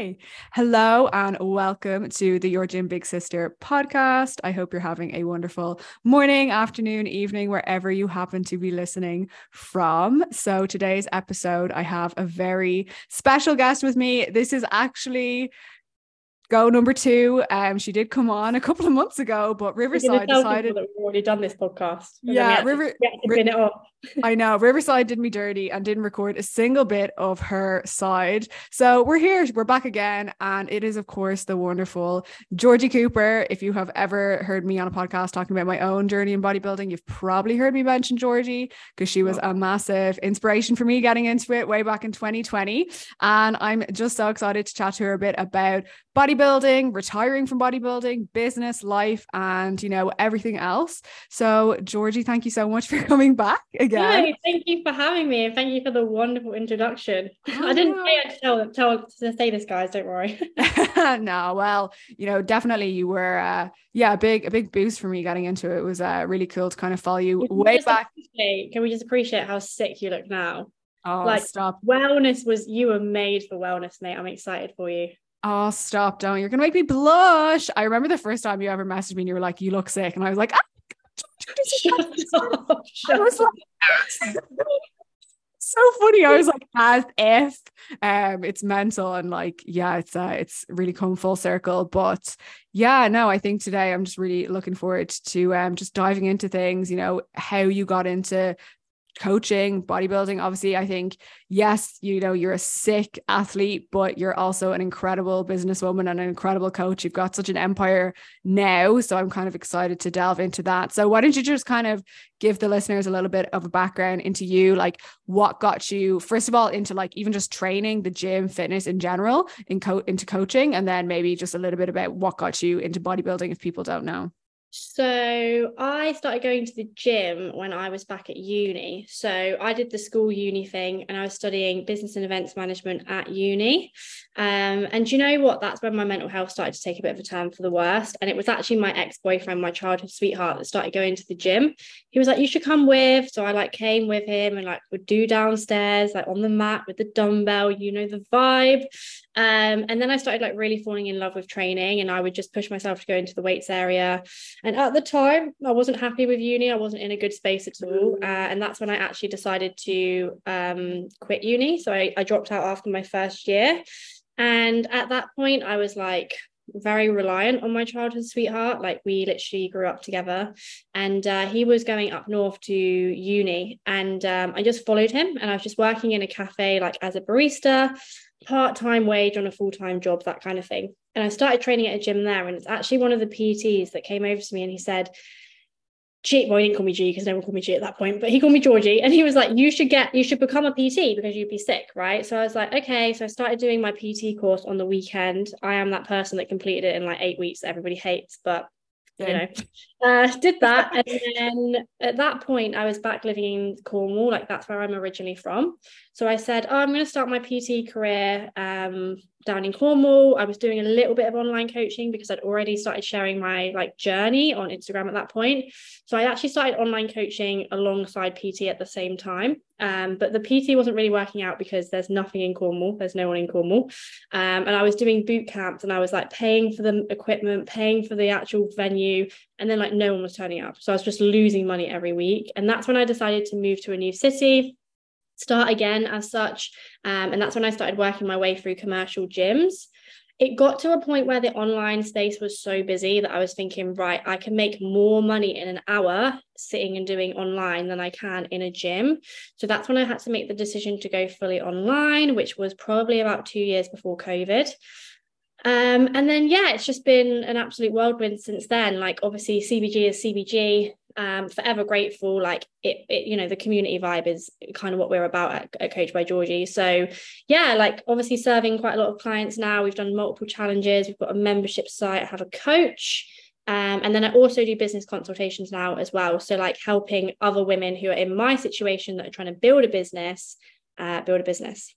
Hi. Hello and welcome to the Your Gym Big Sister podcast. I hope you're having a wonderful morning, afternoon, evening, wherever you happen to be listening from. So, today's episode, I have a very special guest with me. This is actually go number two. Um, she did come on a couple of months ago, but Riverside decided that we've already done this podcast. Yeah, River. To, I know Riverside did me dirty and didn't record a single bit of her side. So we're here, we're back again, and it is of course the wonderful Georgie Cooper. If you have ever heard me on a podcast talking about my own journey in bodybuilding, you've probably heard me mention Georgie because she was a massive inspiration for me getting into it way back in 2020. And I'm just so excited to chat to her a bit about bodybuilding, retiring from bodybuilding, business, life, and you know, everything else. So, Georgie, thank you so much for coming back again. No, thank you for having me and thank you for the wonderful introduction. Oh, I didn't say to tell, tell to say this, guys, don't worry. no, well, you know, definitely you were uh yeah, a big a big boost for me getting into it. It was uh really cool to kind of follow you can way back. Can we just appreciate how sick you look now? Oh, like stop. Wellness was you were made for wellness, mate. I'm excited for you. Oh, stop, don't. You're going to make me blush. I remember the first time you ever messaged me and you were like, you look sick. And I was like, ah, up, I was like, so funny. I was like, as if um it's mental and like, yeah, it's uh it's really come full circle. But yeah, no, I think today I'm just really looking forward to um just diving into things, you know, how you got into coaching, bodybuilding. Obviously, I think, yes, you know, you're a sick athlete, but you're also an incredible businesswoman and an incredible coach. You've got such an empire now. So I'm kind of excited to delve into that. So why don't you just kind of give the listeners a little bit of a background into you, like what got you, first of all, into like even just training, the gym, fitness in general, in co- into coaching, and then maybe just a little bit about what got you into bodybuilding if people don't know. So I started going to the gym when I was back at uni. So I did the school uni thing and I was studying business and events management at uni. Um, and you know what? That's when my mental health started to take a bit of a turn for the worst. And it was actually my ex-boyfriend, my childhood sweetheart, that started going to the gym. He was like, you should come with. So I like came with him and like would do downstairs, like on the mat with the dumbbell, you know, the vibe. Um, and then I started like really falling in love with training and I would just push myself to go into the weights area and at the time, I wasn't happy with uni. I wasn't in a good space at all. Uh, and that's when I actually decided to um, quit uni. So I, I dropped out after my first year. And at that point, I was like, very reliant on my childhood sweetheart. Like we literally grew up together, and uh, he was going up north to uni, and um, I just followed him. And I was just working in a cafe, like as a barista, part time wage on a full time job, that kind of thing and I started training at a gym there. And it's actually one of the PTs that came over to me and he said, G, well, he didn't call me G because no one called me G at that point, but he called me Georgie. And he was like, You should get, you should become a PT because you'd be sick, right? So I was like, Okay. So I started doing my PT course on the weekend. I am that person that completed it in like eight weeks that everybody hates, but you know uh, did that and then at that point i was back living in cornwall like that's where i'm originally from so i said oh i'm going to start my pt career um, down in cornwall. I was doing a little bit of online coaching because i'd already started sharing my like journey on instagram at that point. So i actually started online coaching alongside pt at the same time. Um, but the pt wasn't really working out because there's nothing in cornwall. There's no one in cornwall. Um, and i was doing boot camps and i was like paying for the equipment paying for the actual venue and then like no one was turning up. So i was just losing money every week. And that's when i decided to move to a new city start again as such um, and that's when i started working my way through commercial gyms it got to a point where the online space was so busy that I was thinking, right, I can make more money in an hour sitting and doing online than I can in a gym. So that's when I had to make the decision to go fully online, which was probably about two years before COVID. Um, and then yeah, it's just been an absolute whirlwind since then. Like obviously CBG is CBG. Um, forever grateful. Like it, it, you know, the community vibe is kind of what we're about at, at Coach by Georgie. So yeah, like obviously serving quite a lot of clients now. We've done multiple challenges. We've got a membership site. I have a coach. Um, and then I also do business consultations now as well. So like helping other women who are in my situation that are trying to build a business, uh, build a business.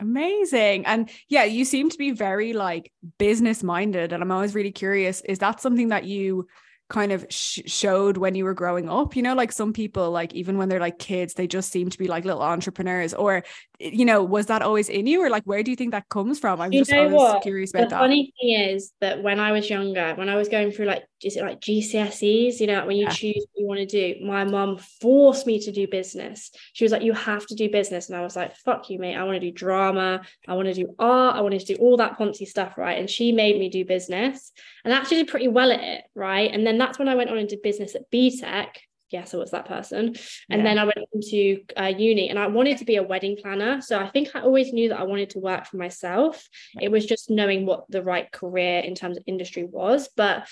Amazing. And yeah, you seem to be very like business minded. And I'm always really curious is that something that you kind of sh- showed when you were growing up you know like some people like even when they're like kids they just seem to be like little entrepreneurs or you know was that always in you or like where do you think that comes from i'm You just always what? curious The about that funny thing is that when I was younger, when I was going through like, is it like GCSEs, you know, when you Yeah. choose what you want to do, my mum forced me to do business. She was like, you have to do business. And I was like, fuck you, mate. I want to do drama. I want to do art. I wanted to do all that poncy stuff, right? And she made me do business and I actually did pretty well at it, right? And then that's when I went on and did business at BTEC. Yes, I was that person. And Yeah. then I went into uh, uni and I wanted to be a wedding planner. So I think I always knew that I wanted to work for myself. It was just knowing what the right career in terms of industry was. But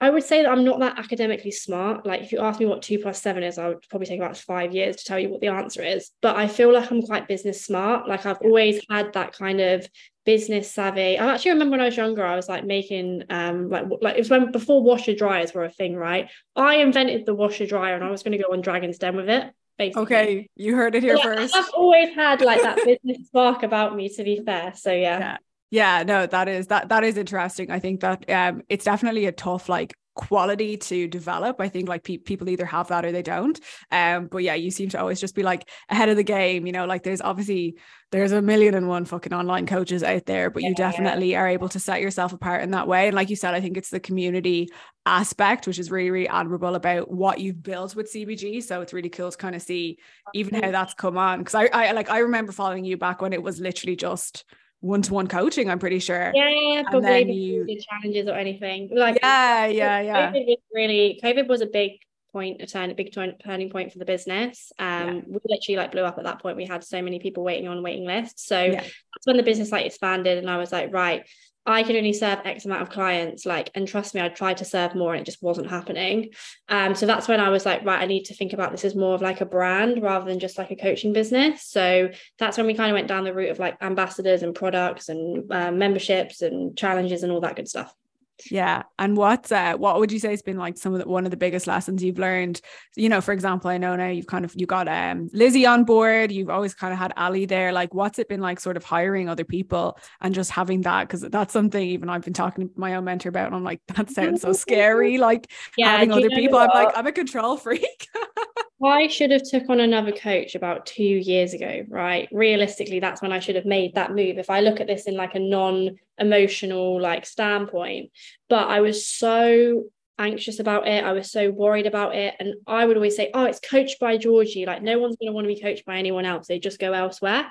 I would say that I'm not that academically smart. Like if you ask me what two plus seven is, I would probably take about five years to tell you what the answer is. But I feel like I'm quite business smart. Like I've always had that kind of business savvy. I actually remember when I was younger, I was like making um like like it was when before washer dryers were a thing, right? I invented the washer dryer and I was going to go on Dragon's Den with it. Basically. okay you heard it here Yeah, first I've always had like that business spark about me, to be fair. So yeah. yeah yeah no that is that that is interesting. I think that um it's definitely a tough like quality to develop. I think like pe- people either have that or they don't. Um but yeah you seem to always just be like ahead of the game you know like there's obviously there's a million and one fucking online coaches out there but you Yeah. definitely are able to set yourself apart in that way. And like you said i think it's the community aspect which is really really admirable about what you've built with cbg so it's really cool to kind of see even how that's come on. Because I, I like i remember following you back when it was literally just one-to-one coaching i'm pretty sure Yeah, probably you- challenges or anything. Like yeah yeah yeah COVID was really COVID was a big point, a turn, a big turn, turning point for the business. Um, Yeah. we literally like blew up at that point. We had so many people waiting on waiting lists. So Yeah. that's when the business like expanded, and I was like, right, I could only serve X amount of clients. Like, and trust me, I tried to serve more, and it just wasn't happening. Um, so that's when I was like, right, I need to think about this as more of like a brand rather than just like a coaching business. So that's when we kind of went down the route of like ambassadors and products and uh, memberships and challenges and all that good stuff. Yeah. And what's uh what would you say has been like some of the one of the biggest lessons you've learned? You know, for example, I know now you've kind of you got um Lizzie on board, you've always kind of had Ali there. Like what's it been like sort of hiring other people and just having that? Because that's something even I've been talking to my own mentor about. And I'm like, that sounds so scary. Like having do you other know people. I'm like. I'm a control freak. I should have took on another coach about two years ago, right? Realistically, that's when I should have made that move. If I look at this in like a non-emotional like standpoint, but I was so anxious about it. I was so worried about it. And I would always say, oh, it's coached by Georgie. Like no one's going to want to be coached by anyone else. They just go elsewhere.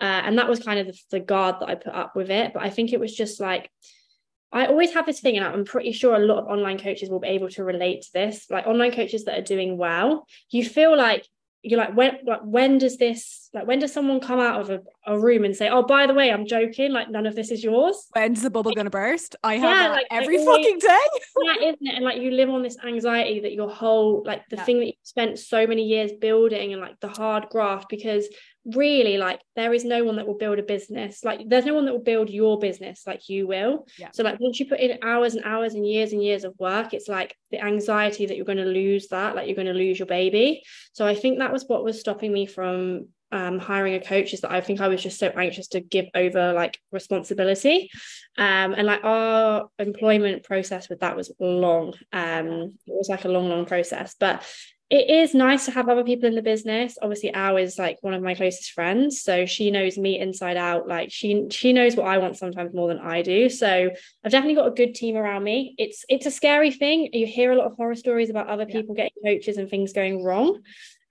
Uh, and that was kind of the, the guard that I put up with it. But I think it was just like, I always have this thing, and I'm pretty sure a lot of online coaches will be able to relate to this. Like online coaches that are doing well, you feel like you're like, when like when does this like when does someone come out of a, a room and say, Oh, by the way, I'm joking, like none of this is yours? When's the bubble gonna burst? I have Yeah, like, every fucking day. yeah, isn't it? And like you live on this anxiety that your whole like the Yeah. thing that you spent so many years building and like the hard graft because really like there is no one that will build a business like there's no one that will build your business like you will. Yeah. so like once you put in hours and hours and years and years of work it's like the anxiety that you're going to lose that like you're going to lose your baby. So I think that was what was stopping me from um, hiring a coach is that I think I was just so anxious to give over like responsibility. Um, and like our employment process with that was long. Um, it was like a long long process. But it is nice to have other people in the business. Obviously Al is like one of my closest friends so she knows me inside out. Like she she knows what I want sometimes more than I do. So I've definitely got a good team around me. It's it's a scary thing. You hear a lot of horror stories about other Yeah. people getting coaches and things going wrong.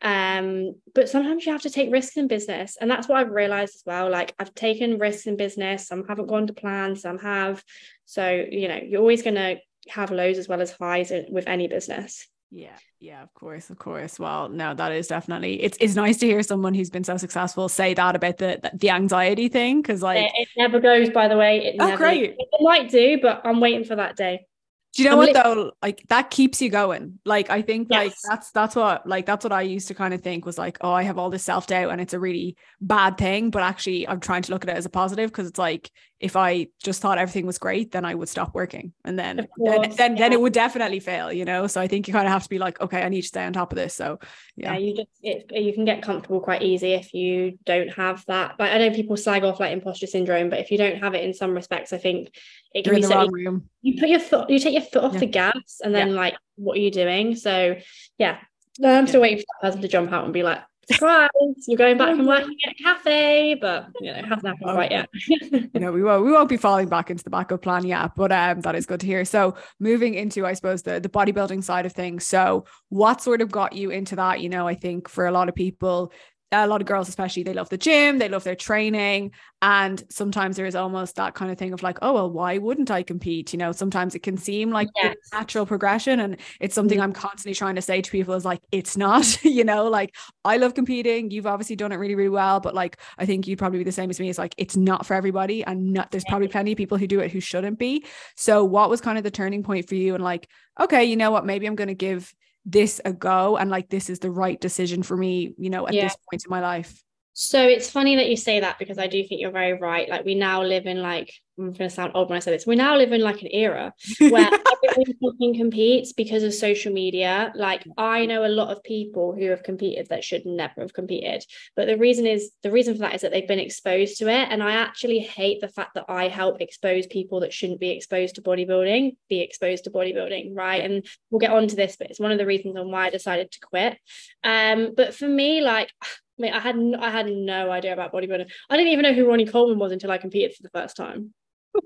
Um but sometimes you have to take risks in business and that's what I've realized as well. Like I've taken risks in business. Some haven't gone to plan some have. So you know you're always going to have lows as well as highs with any business Yeah, yeah, of course, of course. Well, no, that is definitely it's it's nice to hear someone who's been so successful say that about the the anxiety thing because like it, it never goes by the way it Oh, never great. it might do but I'm waiting for that day do you know I'm what though? Like that keeps you going. Like I think like that's that's what like that's what I used to kind of think was like oh I have all this self-doubt and it's a really bad thing but actually I'm trying to look at it as a positive because it's like if I just thought everything was great then I would stop working and then then then, then it would definitely fail you know? So I think you kind of have to be like okay I need to stay on top of this. So yeah, yeah you just it, you can get comfortable quite easy if you don't have that. But I know people slag off like imposter syndrome but if you don't have it in some respects I think it you're can in be so room you put your foot you take your? Foot off yeah. the gas, and then yeah. like, what are you doing? So, yeah, I'm still waiting for that person to jump out and be like, surprise, you're going back and working at a cafe, but you know, it hasn't happened quite yet. you know, we won't we won't be falling back into the backup plan yet, but um that is good to hear. So moving into, I suppose, the the bodybuilding side of things. So what sort of got you into that? You know, I think for a lot of people, a lot of girls especially they love the gym they love their training and sometimes there is almost that kind of thing of like oh well why wouldn't i compete you know sometimes it can seem like yes. natural progression and it's something mm-hmm. i'm constantly trying to say to people is like it's not you know like i love competing you've obviously done it really really well but like i think you'd probably be the same as me it's like it's not for everybody and not, there's probably plenty of people who do it who shouldn't be so what was kind of the turning point for you and like okay you know what maybe i'm going to give this a go and like this is the right decision for me you know at yeah. this point in my life so it's funny that you say that because I do think you're very right. Like we now live in like I'm going to sound old when I say this. We now live in like an era where everyone fucking competes because of social media. Like I know a lot of people who have competed that should never have competed, but the reason is the reason for that is that they've been exposed to it. And I actually hate the fact that I help expose people that shouldn't be exposed to bodybuilding, be exposed to bodybuilding, right? And we'll get on to this, but it's one of the reasons on why I decided to quit. Um, but for me, like I mean, I had I had no idea about bodybuilding. I didn't even know who Ronnie Coleman was until I competed for the first time.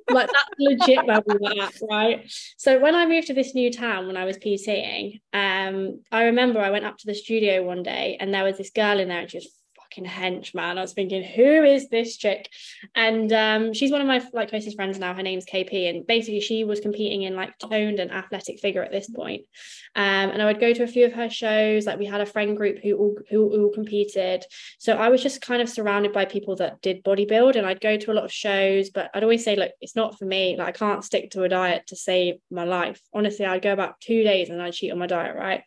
Like that's legit where we were at, right? So when I moved to this new town when I was PTing, um, I remember I went up to the studio one day and there was this girl in there and she was fucking hench, man. I was thinking, who is this chick? And um, she's one of my like closest friends now. Her name's KP, and basically she was competing in like toned and athletic figure at this point. Um, and I would go to a few of her shows. Like we had a friend group who all who all competed. So I was just kind of surrounded by people that did bodybuild, and I'd go to a lot of shows. But I'd always say, look, it's not for me. Like I can't stick to a diet to save my life. Honestly, I'd go about two days and I'd cheat on my diet, right?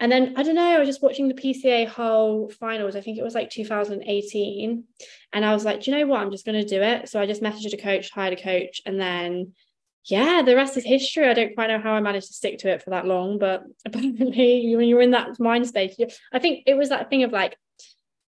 And then I don't know, I was just watching the PCA whole finals. I think it was like 2018. And I was like, do you know what? I'm just going to do it. So I just messaged a coach, hired a coach, and then yeah, the rest is history. I don't quite know how I managed to stick to it for that long, but apparently when you're in that mind state, I think it was that thing of like,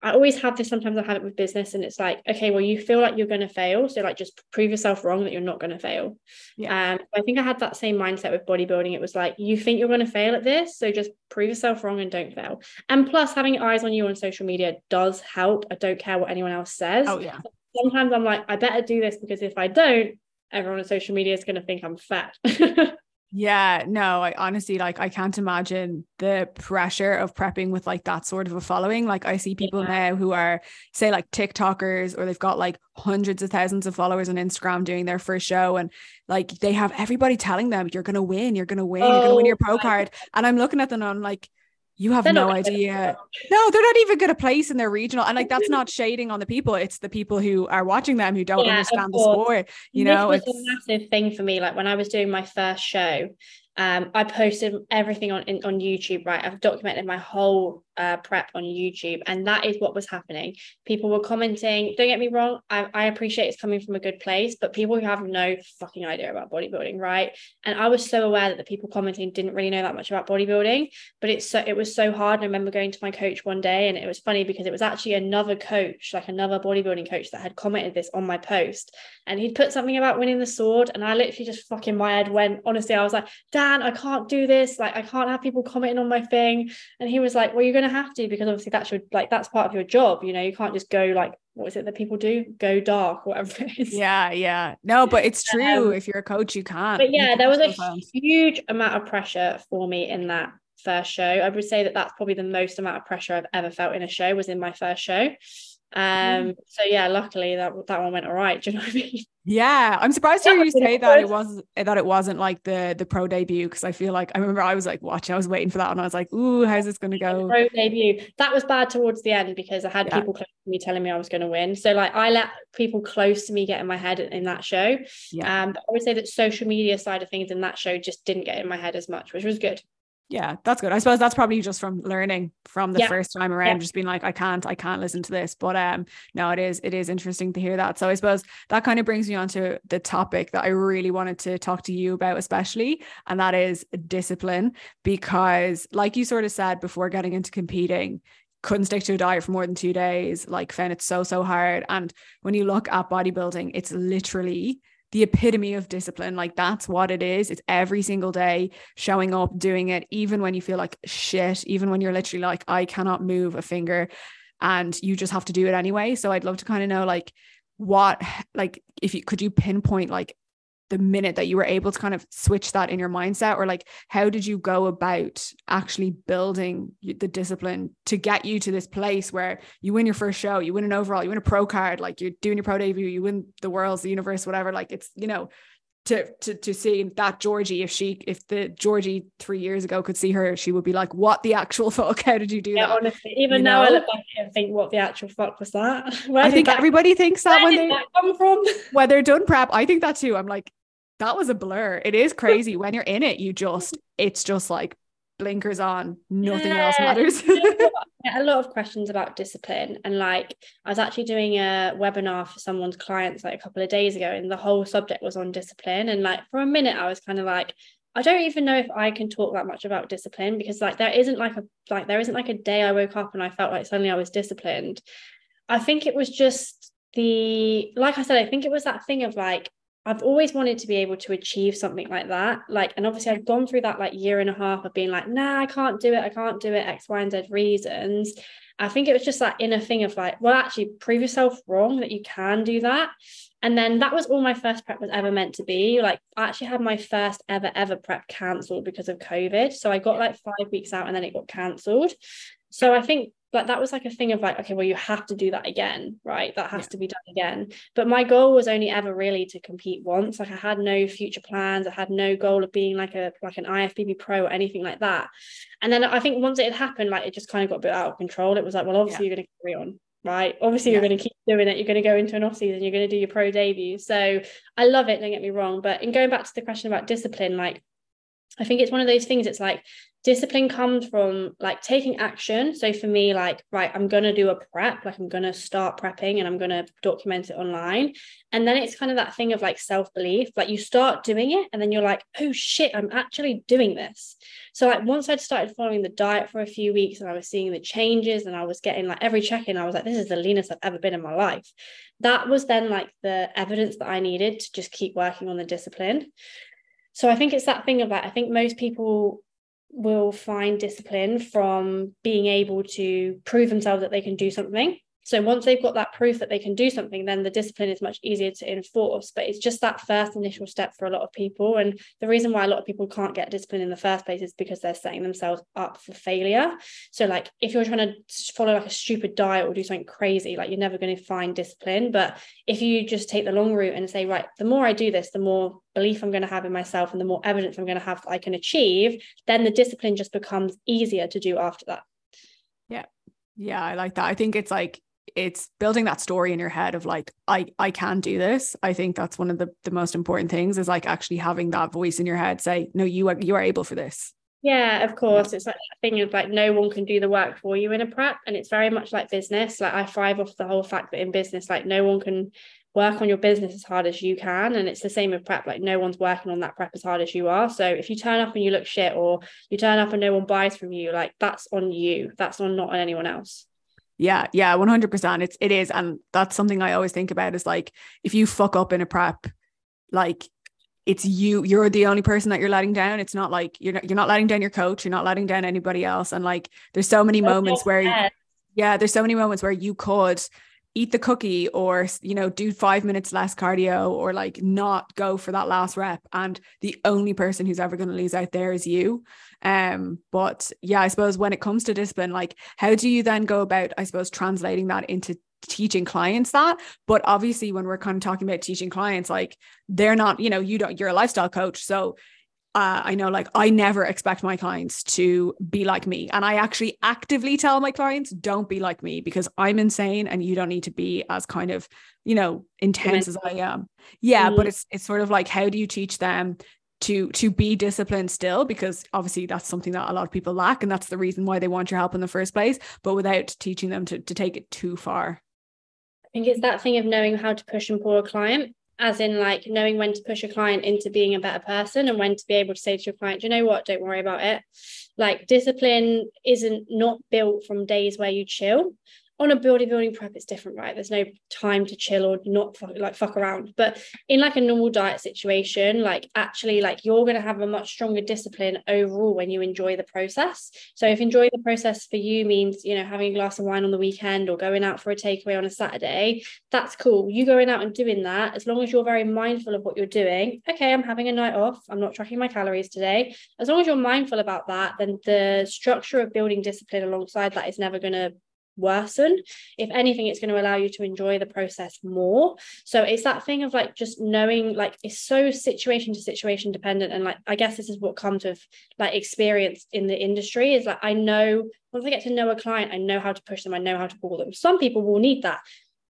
I always have this, sometimes I have it with business and it's like, okay, well, you feel like you're going to fail. So like just prove yourself wrong that you're not going to fail. Yeah. Um, I think I had that same mindset with bodybuilding. It was like, you think you're going to fail at this. So just prove yourself wrong and don't fail. And plus having eyes on you on social media does help. I don't care what anyone else says. Oh yeah. Sometimes I'm like, I better do this because if I don't, everyone on social media is going to think I'm fat. Yeah, no, I honestly like I can't imagine the pressure of prepping with like that sort of a following. Like I see people yeah. now who are say like TikTokers or they've got like hundreds of thousands of followers on Instagram doing their first show and like they have everybody telling them you're gonna win, you're gonna win, oh, you're gonna win oh your pro card. And I'm looking at them and I'm like, you have they're no idea. No, they're not even going to place in their regional. And like that's not shading on the people. It's the people who are watching them who don't yeah, understand the sport. You this know, was it's a massive thing for me. Like when I was doing my first show, um, I posted everything on in, on YouTube, right? I've documented my whole uh, prep on YouTube, and that is what was happening. People were commenting. Don't get me wrong, I, I appreciate it's coming from a good place, but people who have no fucking idea about bodybuilding, right? And I was so aware that the people commenting didn't really know that much about bodybuilding, but it's so it was so hard. And I remember going to my coach one day, and it was funny because it was actually another coach, like another bodybuilding coach, that had commented this on my post, and he'd put something about winning the sword, and I literally just fucking my head went. Honestly, I was like, Dad I can't do this. Like, I can't have people commenting on my thing. And he was like, Well, you're going to have to because obviously that's your like that's part of your job. You know, you can't just go like what is it that people do? Go dark, whatever it is. Yeah, yeah. No, but it's true. Um, if you're a coach, you can't. But yeah, there was a huge amount of pressure for me in that first show. I would say that that's probably the most amount of pressure I've ever felt in a show was in my first show. Um, mm. so yeah, luckily that that one went all right. Do you know what I mean? Yeah, I'm surprised to hear you say that it was that it wasn't like the the pro debut because I feel like I remember I was like watching, I was waiting for that, and I was like, "Ooh, how's this going to go?" Pro debut that was bad towards the end because I had yeah. people close to me telling me I was going to win. So like I let people close to me get in my head in that show. Yeah. Um, but I would say that social media side of things in that show just didn't get in my head as much, which was good yeah that's good. I suppose that's probably just from learning from the yeah. first time around yeah. just being like i can't i can't listen to this. But um no it is it is interesting to hear that. So i suppose that kind of brings me on to the topic that i really wanted to talk to you about especially and that is discipline. Because like you sort of said before getting into competing couldn't stick to a diet for more than two days like found it so so hard. And when you look at bodybuilding it's literally the epitome of discipline. Like that's what it is. It's every single day showing up, doing it, even when you feel like shit, even when you're literally like, I cannot move a finger and you just have to do it anyway. So I'd love to kind of know like what, like, if you could you pinpoint like the minute that you were able to kind of switch that in your mindset or like how did you go about actually building the discipline to get you to this place where you win your first show you win an overall you win a pro card like you're doing your pro debut you win the world's the universe whatever like it's you know to to to see that Georgie, if she if the Georgie three years ago could see her, she would be like, "What the actual fuck? How did you do yeah, that?" Honestly, even you now know? I look back and think, "What the actual fuck was that?" Where I think that, everybody thinks that when they that come from. when they're done prep. I think that too. I'm like, that was a blur. It is crazy when you're in it. You just it's just like blinkers on, nothing yeah. else matters. a lot of questions about discipline. And like I was actually doing a webinar for someone's clients like a couple of days ago, and the whole subject was on discipline. And like for a minute, I was kind of like, I don't even know if I can talk that much about discipline because like there isn't like a like there isn't like a day I woke up and I felt like suddenly I was disciplined. I think it was just the like I said, I think it was that thing of like I've always wanted to be able to achieve something like that. Like, and obviously I've gone through that like year and a half of being like, nah, I can't do it. I can't do it. X, Y, and Z reasons. I think it was just that inner thing of like, well, actually prove yourself wrong that you can do that. And then that was all my first prep was ever meant to be. Like, I actually had my first ever, ever prep cancelled because of COVID. So I got like five weeks out and then it got cancelled. So I think but that was like a thing of like okay well you have to do that again right? That has yeah. to be done again. But my goal was only ever really to compete once. Like i had no future plans. I had no goal of being like a like an ifbb pro or anything like that. And then i think once it had happened like it just kind of got a bit out of control. It was like well obviously yeah. you're going to carry on right? Obviously yeah. you're going to keep doing it. You're going to go into an off season. You're going to do your pro debut. So i love it don't get me wrong. But in going back to the question about discipline like I think it's one of those things. It's like discipline comes from like taking action. So for me like right i'm going to do a prep like i'm going to start prepping and i'm going to document it online. And then it's kind of that thing of like self-belief like you start doing it and then you're like oh shit i'm actually doing this. So like once i'd started following the diet for a few weeks and i was seeing the changes and i was getting like every check-in i was like this is the leanest i've ever been in my life. That was then like the evidence that i needed to just keep working on the discipline. So I think it's that thing of like I think most people will find discipline from being able to prove themselves that they can do something so once they've got that proof that they can do something, then the discipline is much easier to enforce. But it's just that first initial step for a lot of people. And the reason why a lot of people can't get discipline in the first place is because they're setting themselves up for failure. So like if you're trying to follow like a stupid diet or do something crazy, like you're never going to find discipline. But if you just take the long route and say, right, the more I do this, the more belief I'm going to have in myself and the more evidence I'm going to have that I can achieve, then the discipline just becomes easier to do after that. Yeah. Yeah, I like that. I think it's like it's building that story in your head of like I I can do this. I think that's one of the the most important things is like actually having that voice in your head say no you are you are able for this. Yeah, of course. It's like a thing of like no one can do the work for you in a prep and it's very much like business. Like I thrive off the whole fact that in business like no one can work on your business as hard as you can and it's the same with prep like no one's working on that prep as hard as you are so if you turn up and you look shit or you turn up and no one buys from you like that's on you that's on not on anyone else yeah, yeah, 100%. It's it is and that's something I always think about is like if you fuck up in a prep like it's you you're the only person that you're letting down. It's not like you're not, you're not letting down your coach you're not letting down anybody else and like there's so many moments where yeah there's so many moments where you could eat the cookie or you know do 5 minutes less cardio or like not go for that last rep and the only person who's ever going to lose out there is you um but yeah i suppose when it comes to discipline like how do you then go about i suppose translating that into teaching clients that but obviously when we're kind of talking about teaching clients like they're not you know you don't you're a lifestyle coach so uh, I know like I never expect my clients to be like me. And I actually actively tell my clients, don't be like me because I'm insane and you don't need to be as kind of, you know, intense as I am. Yeah. Mm-hmm. But it's it's sort of like how do you teach them to to be disciplined still because obviously that's something that a lot of people lack and that's the reason why they want your help in the first place but without teaching them to, to take it too far. I think it's that thing of knowing how to push and pull a client as in like knowing when to push a client into being a better person and when to be able to say to your client you know what? Don't worry about it. Like discipline isn't not built from days where you chill on a bodybuilding prep it's different right? There's no time to chill or not fuck, like fuck around. But in like a normal diet situation like actually like you're going to have a much stronger discipline overall when you enjoy the process. So if enjoying the process for you means you know having a glass of wine on the weekend or going out for a takeaway on a saturday that's cool. You going out and doing that as long as you're very mindful of what you're doing okay i'm having a night off i'm not tracking my calories today. As long as you're mindful about that then the structure of building discipline alongside that is never going to worsen. If anything, it's going to allow you to enjoy the process more. So it's that thing of like just knowing, like, it's so situation to situation dependent. And like, I guess this is what comes with like experience in the industry is like, I know once I get to know a client, I know how to push them, I know how to pull them. Some people will need that.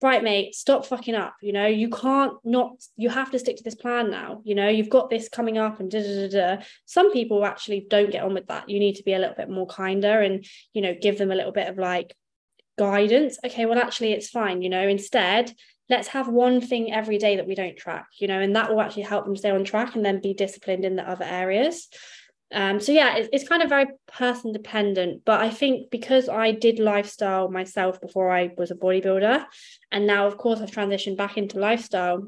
Right, mate, stop fucking up. You know, you can't not, you have to stick to this plan now. You know, you've got this coming up and da da da da. Some people actually don't get on with that. You need to be a little bit more kinder and, you know, give them a little bit of like guidance. Okay well actually it's fine you know instead let's have one thing every day that we don't track you know and that will actually help them stay on track and then be disciplined in the other areas. Um, so yeah it's, it's kind of very person dependent but i think because i did lifestyle myself before i was a bodybuilder and now of course i've transitioned back into lifestyle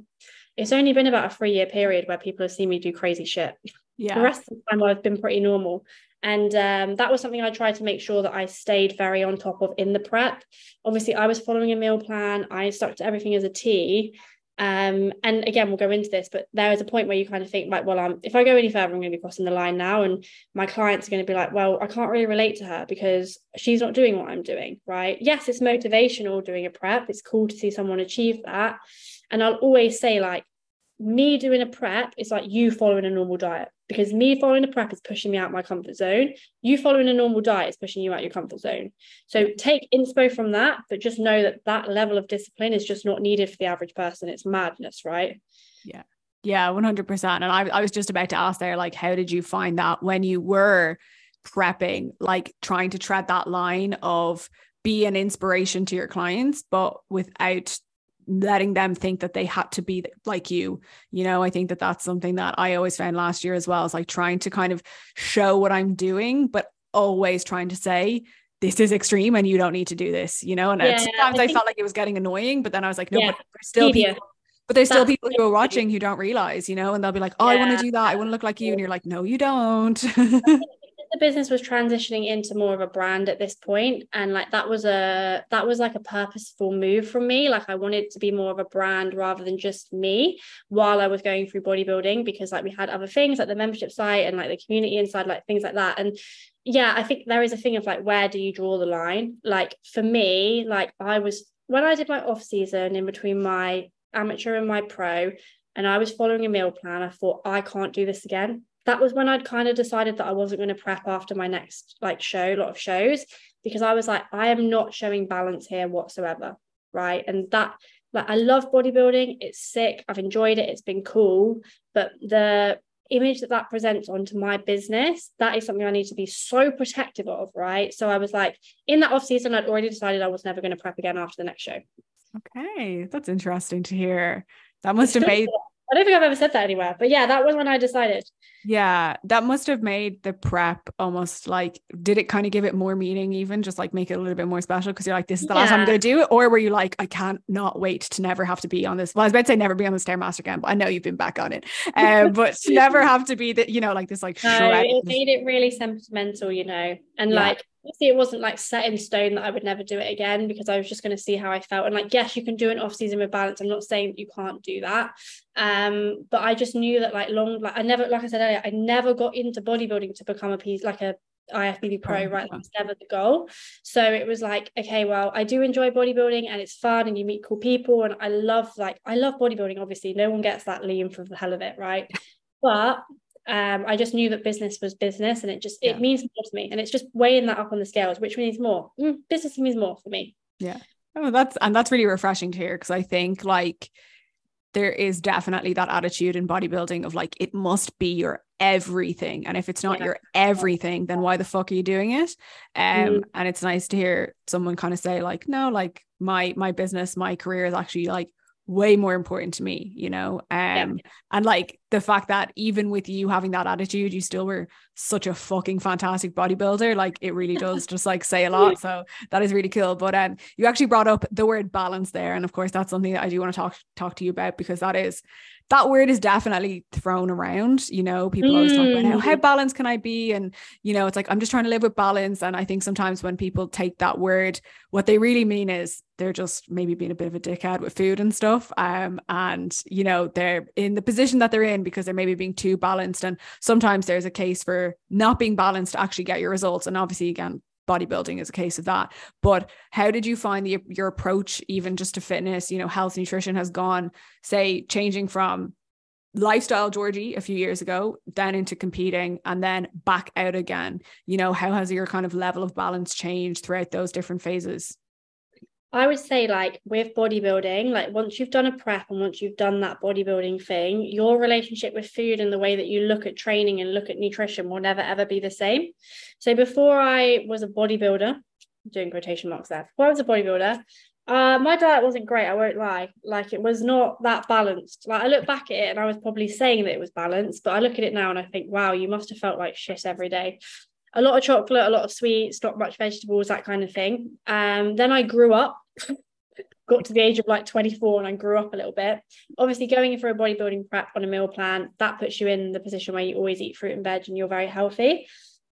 it's only been about a three year period where people have seen me do crazy shit. Yeah. The rest of the time i've been pretty normal and um, that was something I tried to make sure that I stayed very on top of in the prep. Obviously, I was following a meal plan. I stuck to everything as a T. Um, and again, we'll go into this, but there is a point where you kind of think, like, well, um, if I go any further, I'm going to be crossing the line now. And my clients are going to be like, well, I can't really relate to her because she's not doing what I'm doing. Right. Yes, it's motivational doing a prep. It's cool to see someone achieve that. And I'll always say, like, me doing a prep is like you following a normal diet because me following a prep is pushing me out my comfort zone. You following a normal diet is pushing you out your comfort zone. So take inspo from that, but just know that that level of discipline is just not needed for the average person. It's madness, right? Yeah. Yeah, 100%. And I, I was just about to ask there, like, how did you find that when you were prepping, like trying to tread that line of be an inspiration to your clients, but without letting them think that they had to be like you you know? I think that that's something that i always found last year as well is like trying to kind of show what i'm doing but always trying to say this is extreme and you don't need to do this you know? And uh, yeah, sometimes I, I, felt like it was getting annoying but then i was like no yeah, but there's still people but there's still people who are watching who don't realize you know? And they'll be like oh yeah. i want to do that i want to look like you and you're like no you don't the business was transitioning into more of a brand at this point and like that was a that was like a purposeful move from me. Like i wanted to be more of a brand rather than just me while i was going through bodybuilding because like we had other things like the membership site and like the community inside like things like that. And yeah i think there is a thing of like where do you draw the line? Like for me like i was when i did my off season in between my amateur and my pro and i was following a meal plan i thought i can't do this again that was when I'd kind of decided that I wasn't going to prep after my next like show, a lot of shows, because I was like, I am not showing balance here whatsoever. Right. And that like I love bodybuilding. It's sick. I've enjoyed it. It's been cool. But the image that that presents onto my business, that is something I need to be so protective of. Right. So I was like, in that off season, I'd already decided I was never going to prep again after the next show. Okay. That's interesting to hear. That must have made I don't think I've ever said that anywhere, but yeah, that was when I decided. Yeah, that must have made the prep almost like, did it kind of give it more meaning, even just like make it a little bit more special? Because you're like, this is the yeah. last time I'm going to do it. Or were you like, I can't not wait to never have to be on this? Well, I was about to say never be on the Stairmaster again, but I know you've been back on it. Um, but to never have to be that, you know, like this, like, no, it made it really sentimental, you know, and yeah. like, obviously it wasn't like set in stone that I would never do it again because I was just going to see how I felt. And like, yes, you can do an off season with balance. I'm not saying you can't do that. Um, but I just knew that like long, like I never, like I said earlier, I never got into bodybuilding to become a piece like a IFBB pro, right? That's never the goal. So it was like, okay, well, I do enjoy bodybuilding and it's fun and you meet cool people. And I love like I love bodybuilding, obviously. No one gets that lean for the hell of it, right? But um, I just knew that business was business and it just yeah. it means more to me. And it's just weighing that up on the scales, which means more. Mm, business means more for me. Yeah. Oh, that's and that's really refreshing to hear because I think like there is definitely that attitude in bodybuilding of like it must be your everything and if it's not yeah. your everything then why the fuck are you doing it um mm. and it's nice to hear someone kind of say like no like my my business my career is actually like way more important to me, you know? Um, yeah. and like the fact that even with you having that attitude, you still were such a fucking fantastic bodybuilder. Like it really does just like say a lot. So that is really cool. But um, you actually brought up the word balance there. And of course, that's something that I do want to talk talk to you about because that is that word is definitely thrown around. You know, people mm. always talk about how, how mm. balanced can I be? And, you know, it's like, I'm just trying to live with balance. And I think sometimes when people take that word, what they really mean is they're just maybe being a bit of a dickhead with food and stuff. Um, and, you know, they're in the position that they're in because they're maybe being too balanced. And sometimes there's a case for not being balanced to actually get your results. And obviously, again, bodybuilding is a case of that. But how did you find the, your approach, even just to fitness? You know, health nutrition has gone, say, changing from lifestyle Georgie a few years ago, then into competing, and then back out again. You know, how has your kind of level of balance changed throughout those different phases? I would say, like with bodybuilding, like once you've done a prep and once you've done that bodybuilding thing, your relationship with food and the way that you look at training and look at nutrition will never ever be the same. So before I was a bodybuilder, doing quotation marks there, before I was a bodybuilder, uh, my diet wasn't great. I won't lie. Like it was not that balanced. Like I look back at it and I was probably saying that it was balanced, but I look at it now and I think, wow, you must have felt like shit every day a lot of chocolate, a lot of sweets, not much vegetables, that kind of thing. Um, then I grew up, got to the age of like 24 and I grew up a little bit. Obviously, going in for a bodybuilding prep on a meal plan, that puts you in the position where you always eat fruit and veg and you're very healthy.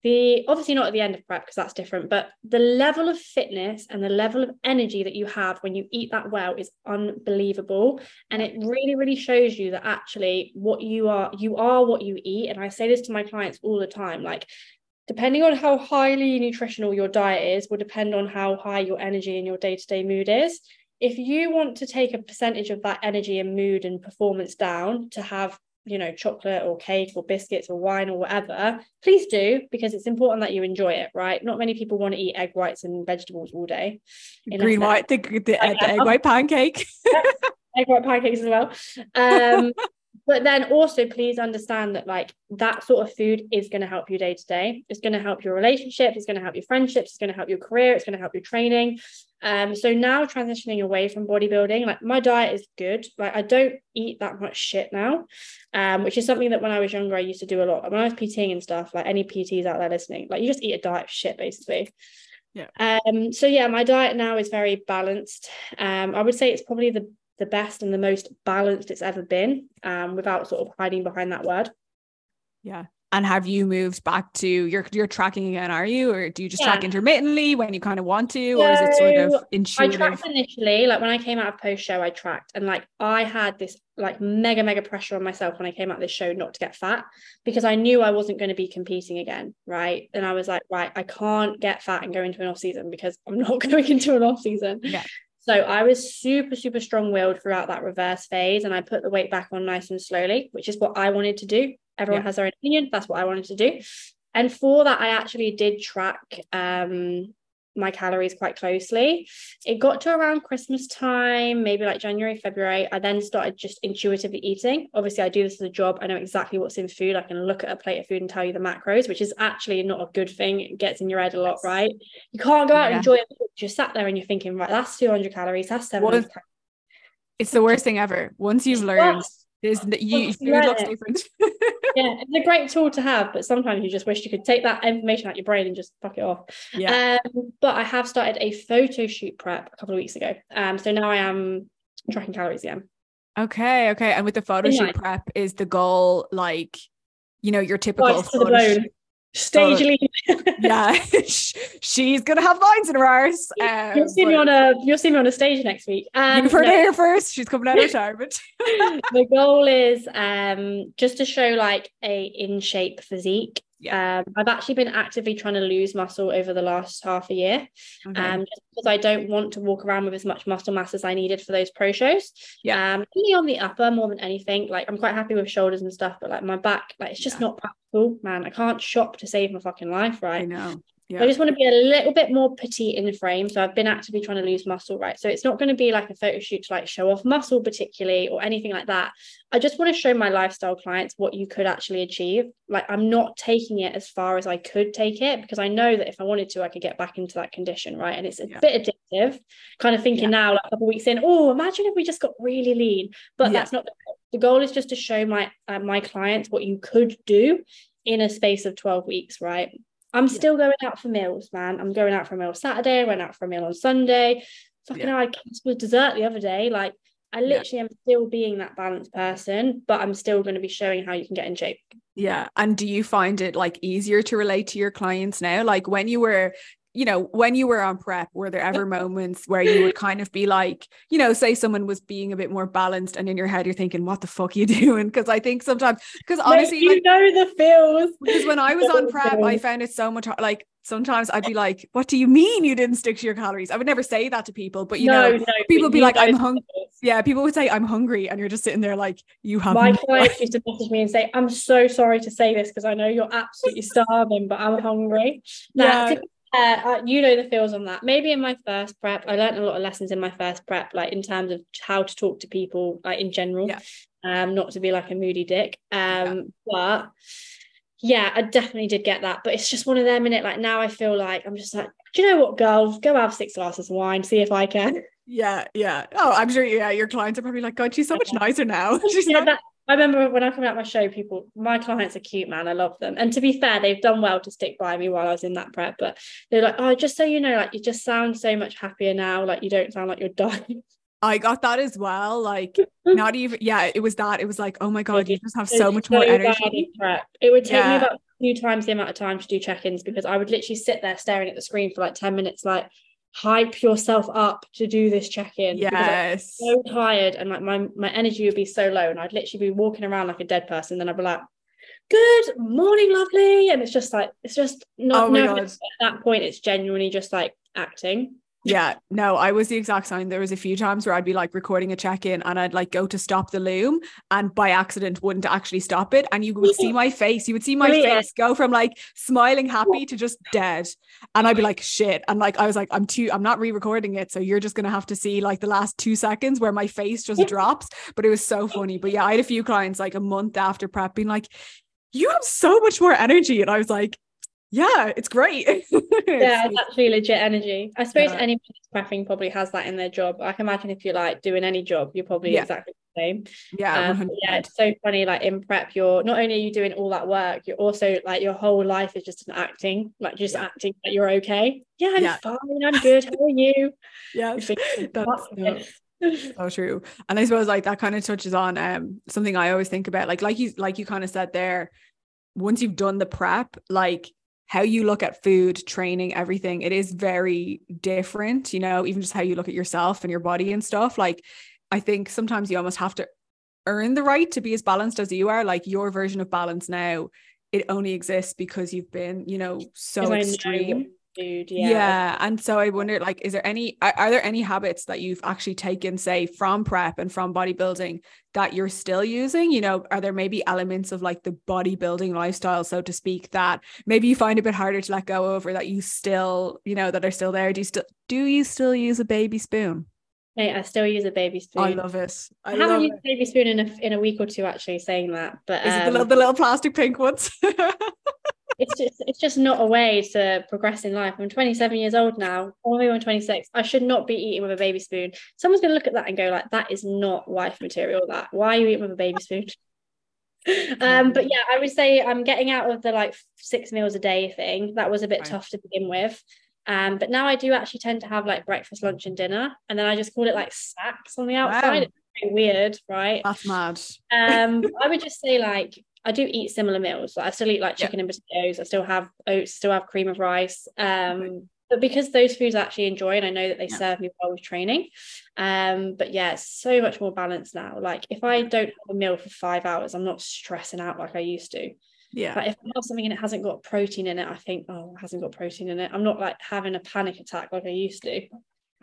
The obviously not at the end of prep because that's different, but the level of fitness and the level of energy that you have when you eat that well is unbelievable. And it really, really shows you that actually what you are, you are what you eat. And I say this to my clients all the time like depending on how highly nutritional your diet is will depend on how high your energy and your day-to-day mood is. If you want to take a percentage of that energy and mood and performance down to have you know chocolate or cake or biscuits or wine or whatever please do because it's important that you enjoy it right? Not many people want to eat egg whites and vegetables all day. Green white the, the, the egg white pancake. Egg white pancakes as well. Um but then also please understand that like that sort of food is going to help you day to day. It's going to help your relationships it's going to help your friendships it's going to help your career it's going to help your training. Um so now transitioning away from bodybuilding like my diet is good. Like i don't eat that much shit now um which is something that when i was younger i used to do a lot. When i was pting and stuff like any pts out there listening like you just eat a diet of shit basically. Yeah. Um so yeah my diet now is very balanced. Um i would say it's probably the the best and the most balanced it's ever been um, without sort of hiding behind that word. Yeah. And have you moved back to your your tracking again? Are you, or do you just yeah. track intermittently when you kind of want to, so, or is it sort of intuitive? I tracked initially, like when I came out of post show, I tracked, and like I had this like mega mega pressure on myself when I came out this show not to get fat because I knew I wasn't going to be competing again, right? And I was like, right, I can't get fat and go into an off season because I'm not going into an off season. Yeah. So I was super, super strong willed throughout that reverse phase. And I put the weight back on nice and slowly, which is what I wanted to do. Everyone yeah. has their own opinion. That's what I wanted to do. And for that, I actually did track um, my calories quite closely. It got to around Christmas time, maybe like January, February. I then started just intuitively eating. Obviously, I do this as a job. I know exactly what's in food. I can look at a plate of food and tell you the macros, which is actually not a good thing. It gets in your head a lot, right? You can't go out yeah. and enjoy it. You're sat there and you're thinking, right, that's 200 calories, that's 700 It's the worst thing ever. Once you've learned there's you food looks different. yeah, it's a great tool to have, but sometimes you just wish you could take that information out your brain and just fuck it off. Yeah. Um, but I have started a photo shoot prep a couple of weeks ago. Um, so now I am tracking calories again. Okay, okay. And with the photo shoot prep, is the goal like, you know, your typical photo shoot? Stage lean. yeah, she's gonna have lines in her arse. Um, you'll see me on a you'll see me on a stage next week. Um, You've heard no. here first. She's coming out of retirement. the goal is um just to show like a in shape physique yeah. Um, I've actually been actively trying to lose muscle over the last half a year, okay. um, just because I don't want to walk around with as much muscle mass as I needed for those pro shows. Yeah, um, only on the upper more than anything. Like I'm quite happy with shoulders and stuff, but like my back, like it's just yeah. not practical, man. I can't shop to save my fucking life, right? I know. Yeah. I just want to be a little bit more petite in the frame. So I've been actively trying to lose muscle, right? So it's not going to be like a photo shoot to like show off muscle particularly or anything like that. I just want to show my lifestyle clients what you could actually achieve. Like I'm not taking it as far as I could take it because I know that if I wanted to, I could get back into that condition, right? And it's a yeah. bit addictive. Kind of thinking yeah. now, like a couple weeks in, oh, imagine if we just got really lean. But that's not the goal. The goal is just to show my uh, my clients what you could do in a space of 12 weeks, right? I'm yeah. still going out for meals, man. I'm going out for a meal Saturday, I went out for a meal on Sunday. Fucking yeah. I had with dessert the other day. Like I literally yeah. am still being that balanced person, but I'm still going to be showing how you can get in shape. Yeah. And do you find it like easier to relate to your clients now? Like when you were you know, when you were on prep, were there ever moments where you would kind of be like, you know, say someone was being a bit more balanced and in your head you're thinking, what the fuck are you doing? Because I think sometimes, because honestly, you like, know the feels. Because when I was on prep, I found it so much like sometimes I'd be like, what do you mean you didn't stick to your calories? I would never say that to people, but you no, know, no, people would be like, I'm hungry. Yeah, people would say, I'm hungry. And you're just sitting there like, you have. My clients used to message me and say, I'm so sorry to say this because I know you're absolutely starving, but I'm hungry. Now, yeah uh, you know the feels on that. Maybe in my first prep, I learned a lot of lessons in my first prep, like in terms of how to talk to people, like in general, yeah. um, not to be like a moody dick. Um, yeah. but yeah, I definitely did get that. But it's just one of them in it. Like now I feel like I'm just like, do you know what, girls? Go have six glasses of wine, see if I can. Yeah, yeah. Oh, I'm sure. Yeah, your clients are probably like, God, she's so much nicer now. she's yeah, not- that, I remember when I come out my show, people, my clients are cute, man. I love them. And to be fair, they've done well to stick by me while I was in that prep. But they're like, oh, just so you know, like you just sound so much happier now. Like you don't sound like you're dying. I got that as well. Like not even yeah, it was that. It was like, oh my god, you just have so much so more energy. Prep. It would take yeah. me about two times the amount of time to do check-ins because I would literally sit there staring at the screen for like 10 minutes, like hype yourself up to do this check-in yes. so tired and like my my energy would be so low and I'd literally be walking around like a dead person. Then I'd be like good morning lovely. And it's just like it's just not oh no, at that point it's genuinely just like acting yeah, no, I was the exact same. There was a few times where I'd be like recording a check-in and I'd like go to stop the loom and by accident wouldn't actually stop it. And you would see my face, you would see my face go from like smiling happy to just dead. And I'd be like, shit. And like I was like, I'm too, I'm not re-recording it. So you're just gonna have to see like the last two seconds where my face just drops. But it was so funny. But yeah, I had a few clients like a month after prep being like, you have so much more energy. And I was like, yeah, it's great. yeah, it's actually legit energy. I suppose yeah. anybody prepping probably has that in their job. I can imagine if you're like doing any job, you're probably yeah. exactly the same. Yeah, um, yeah, it's so funny. Like in prep, you're not only are you doing all that work, you're also like your whole life is just an acting, like just yeah. acting that you're okay. Yeah, I'm fine. I'm good. How are you? Yeah, that's so true. And I suppose like that kind of touches on um something I always think about. Like like you like you kind of said there. Once you've done the prep, like how you look at food, training, everything, it is very different, you know, even just how you look at yourself and your body and stuff. Like, I think sometimes you almost have to earn the right to be as balanced as you are. Like, your version of balance now, it only exists because you've been, you know, so extreme food yeah yeah and so i wonder like is there any are, are, there any habits that you've actually taken say from prep and from bodybuilding that you're still using you know are there maybe elements of like the bodybuilding lifestyle so to speak that maybe you find a bit harder to let go of or that you still you know that are still there do you still do you still use a baby spoon Hey, I still use a baby spoon. I love it. I, I haven't used a baby spoon in a in a week or two actually saying that. But is um, it the the little plastic pink ones? it's just it's just not a way to progress in life. I'm 27 years old now, or maybe I'm 26. I should not be eating with a baby spoon. Someone's gonna look at that and go like, that is not wife material. That why are you eating with a baby spoon? um, but yeah, I would say I'm getting out of the like six meals a day thing. That was a bit right. tough to begin with. Um, but now I do actually tend to have like breakfast, lunch, and dinner, and then I just call it like snacks on the outside. Wow. It's weird, right? That's mad. um, I would just say like I do eat similar meals. Like I still eat like chicken yeah. and potatoes. I still have oats, still have cream of rice. Um, but because those foods I actually enjoy and I know that they yeah. serve me well with training. Um, but yeah, it's so much more balanced now. Like if I don't have a meal for five hours, I'm not stressing out like I used to. Yeah. But if I have something and it hasn't got protein in it, I think, oh, it hasn't got protein in it. I'm not like having a panic attack like I used to.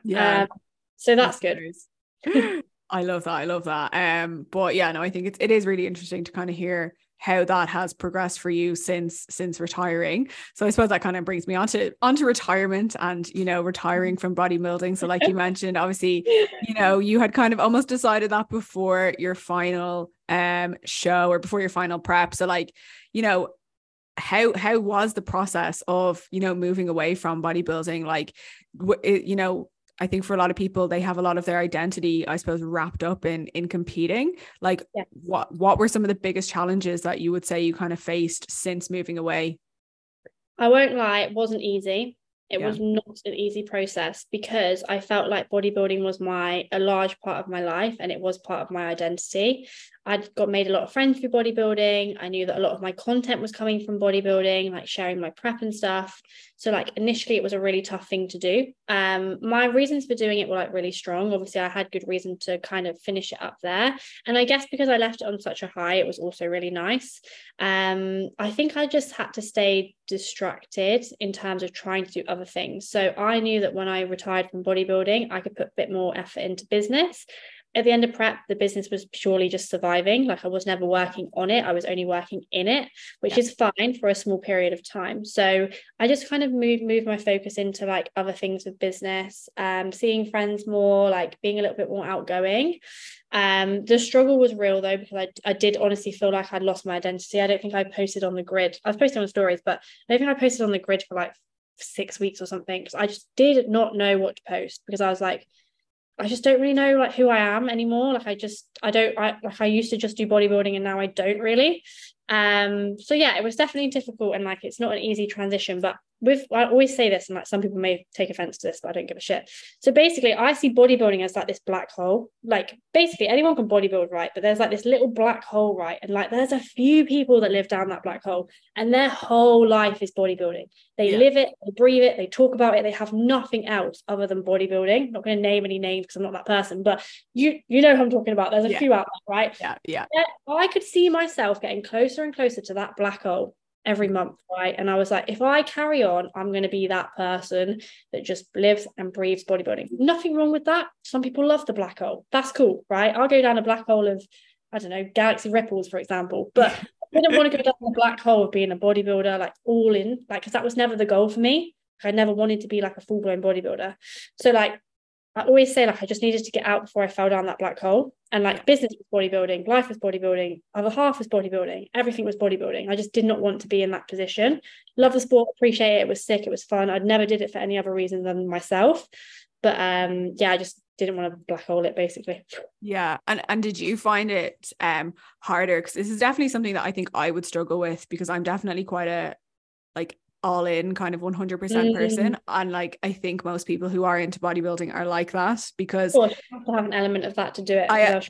Yeah. Um, so that's, that's good. I love that. I love that. Um, but yeah, no, I think it's it is really interesting to kind of hear how that has progressed for you since since retiring. So I suppose that kind of brings me onto onto retirement and you know retiring from bodybuilding. So like you mentioned, obviously, you know, you had kind of almost decided that before your final um show or before your final prep. So like, you know, how how was the process of you know moving away from bodybuilding like you know I think for a lot of people, they have a lot of their identity, I suppose, wrapped up in in competing. Like, yeah. what what were some of the biggest challenges that you would say you kind of faced since moving away? I won't lie, it wasn't easy. It yeah. was not an easy process because I felt like bodybuilding was my a large part of my life and it was part of my identity. I'd got made a lot of friends through bodybuilding. I knew that a lot of my content was coming from bodybuilding, like sharing my prep and stuff. So like initially it was a really tough thing to do. Um, my reasons for doing it were like really strong. Obviously, I had good reason to kind of finish it up there. And I guess because I left it on such a high, it was also really nice. Um, I think I just had to stay distracted in terms of trying to do other things. So I knew that when I retired from bodybuilding, I could put a bit more effort into business at the end of prep, the business was purely just surviving. Like I was never working on it, I was only working in it, which yeah. is fine for a small period of time. So I just kind of moved moved my focus into like other things with business, um, seeing friends more, like being a little bit more outgoing. Um, the struggle was real though, because I, I did honestly feel like I'd lost my identity. I don't think I posted on the grid. I was posting on stories, but I don't think I posted on the grid for like six weeks or something because I just did not know what to post because I was like, I just don't really know like who I am anymore. Like I just I don't I like I used to just do bodybuilding and now I don't really. Um so yeah, it was definitely difficult and like it's not an easy transition, but with I always say this, and like some people may take offense to this, but I don't give a shit. So basically, I see bodybuilding as like this black hole. Like basically, anyone can bodybuild, right? But there's like this little black hole, right? And like there's a few people that live down that black hole, and their whole life is bodybuilding. They yeah. live it, they breathe it, they talk about it. They have nothing else other than bodybuilding. I'm not going to name any names because I'm not that person, but you you know who I'm talking about. There's a yeah. few out there, right? Yeah, yeah. I could see myself getting closer and closer to that black hole every mm. month, right? And I was like, if I carry on, I'm going to be that person that just lives and breathes bodybuilding. Nothing wrong with that. Some people love the black hole. That's cool, right? I'll go down a black hole of, I don't know, galaxy ripples, for example. But I didn't want to go down the black hole of being a bodybuilder, like all in, like, because that was never the goal for me. I never wanted to be like a full blown bodybuilder. So, like, I always say like I just needed to get out before I fell down that black hole. And like business was bodybuilding, life was bodybuilding, other half was bodybuilding, everything was bodybuilding. I just did not want to be in that position. Love the sport, appreciate it. It was sick, it was fun. I'd never did it for any other reason than myself. But um yeah, I just didn't want to black hole it basically. Yeah. And and did you find it um harder? Because this is definitely something that I think I would struggle with because I'm definitely quite a like all in kind of 100% person mm. and like I think most people who are into bodybuilding are like that because you have to have an element of that to do it I,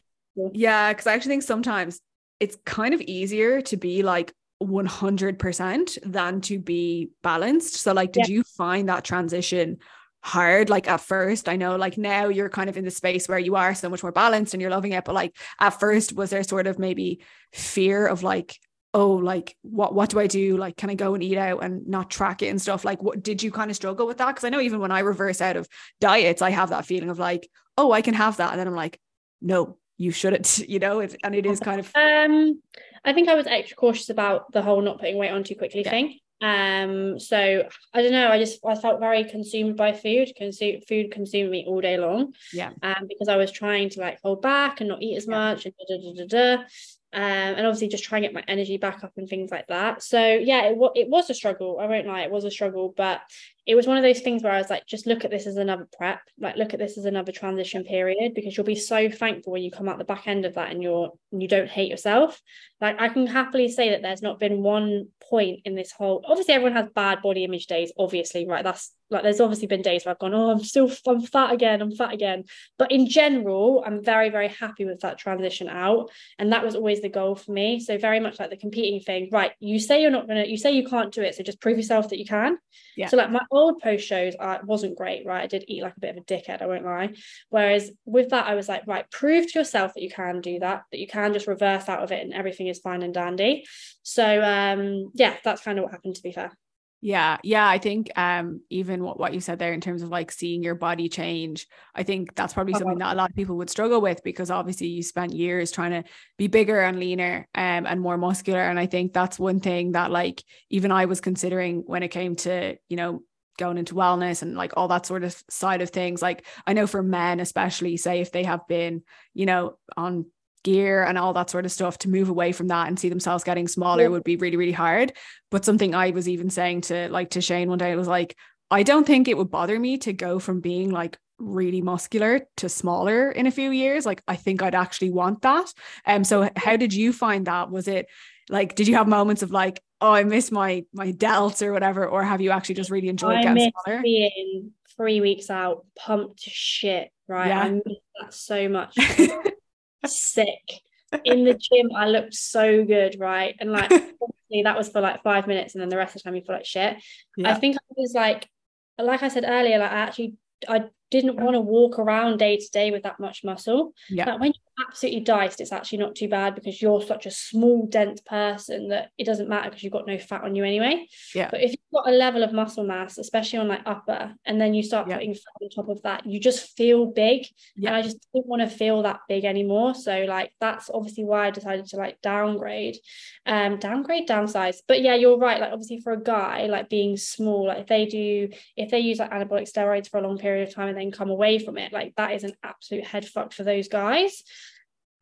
yeah because I actually think sometimes it's kind of easier to be like 100% than to be balanced so like did yeah. you find that transition hard like at first i know like now you're kind of in the space where you are so much more balanced and you're loving it but like at first was there sort of maybe fear of like oh like what what do i do? Like can i go and eat out and not track it and stuff? Like what did you kind of struggle with that? Because i know even when i reverse out of diets i have that feeling of like oh i can have that. And then i'm like no you shouldn't you know? It's, and it is kind of um i think i was extra cautious about the whole not putting weight on too quickly yeah. thing. Um so i don't know i just i felt very consumed by food consume food consumed me all day long. Yeah. Um because i was trying to like hold back and not eat as yeah. much and da, da, da, da, um, and obviously just try and get my energy back up and things like that. So yeah, it, w- it was a struggle. I won't lie, it was a struggle, but it was one of those things where I was like, just look at this as another prep, like look at this as another transition period, because you'll be so thankful when you come out the back end of that and you're and you don't hate yourself. Like I can happily say that there's not been one point in this whole. Obviously, everyone has bad body image days. Obviously, right? That's like there's obviously been days where I've gone, oh, I'm still I'm fat again, I'm fat again. But in general, I'm very very happy with that transition out, and that was always the goal for me. So very much like the competing thing, right? You say you're not gonna, you say you can't do it, so just prove yourself that you can. Yeah. So like my old post shows, I wasn't great, right? I did eat like a bit of a dickhead, I won't lie. Whereas with that, I was like, right, prove to yourself that you can do that, that you can just reverse out of it, and everything is fine and dandy. So um, yeah, that's kind of what happened. To be fair. Yeah, yeah, I think um even what, what you said there in terms of like seeing your body change, I think that's probably something that a lot of people would struggle with because obviously you spent years trying to be bigger and leaner um and more muscular and I think that's one thing that like even I was considering when it came to, you know, going into wellness and like all that sort of side of things. Like I know for men especially say if they have been, you know, on gear and all that sort of stuff to move away from that and see themselves getting smaller yeah. would be really really hard. But something i was even saying to like to shane one day it was like i don't think it would bother me to go from being like really muscular to smaller in a few years. Like i think i'd actually want that. Um so how did you find that? Was it like did you have moments of like oh i miss my my delts or whatever or have you actually just really enjoyed I getting smaller being three weeks out pumped to shit right yeah. i miss that so much sick. In the gym, I looked so good, right? And like that was for like five minutes, and then the rest of the time you feel like shit. Yeah. I think I was like, like I said earlier, like I actually I didn't want to walk around day to day with that much muscle. Yeah. Like when you're absolutely diced, it's actually not too bad because you're such a small, dense person that it doesn't matter because you've got no fat on you anyway. Yeah. But if you've got a level of muscle mass, especially on like upper, and then you start yeah. putting fat on top of that, you just feel big. Yeah. And I just didn't want to feel that big anymore. So like that's obviously why I decided to like downgrade, um, downgrade, downsize. But yeah, you're right. Like obviously for a guy, like being small, like if they do, if they use like anabolic steroids for a long period of time and then come away from it like that is an absolute head fuck for those guys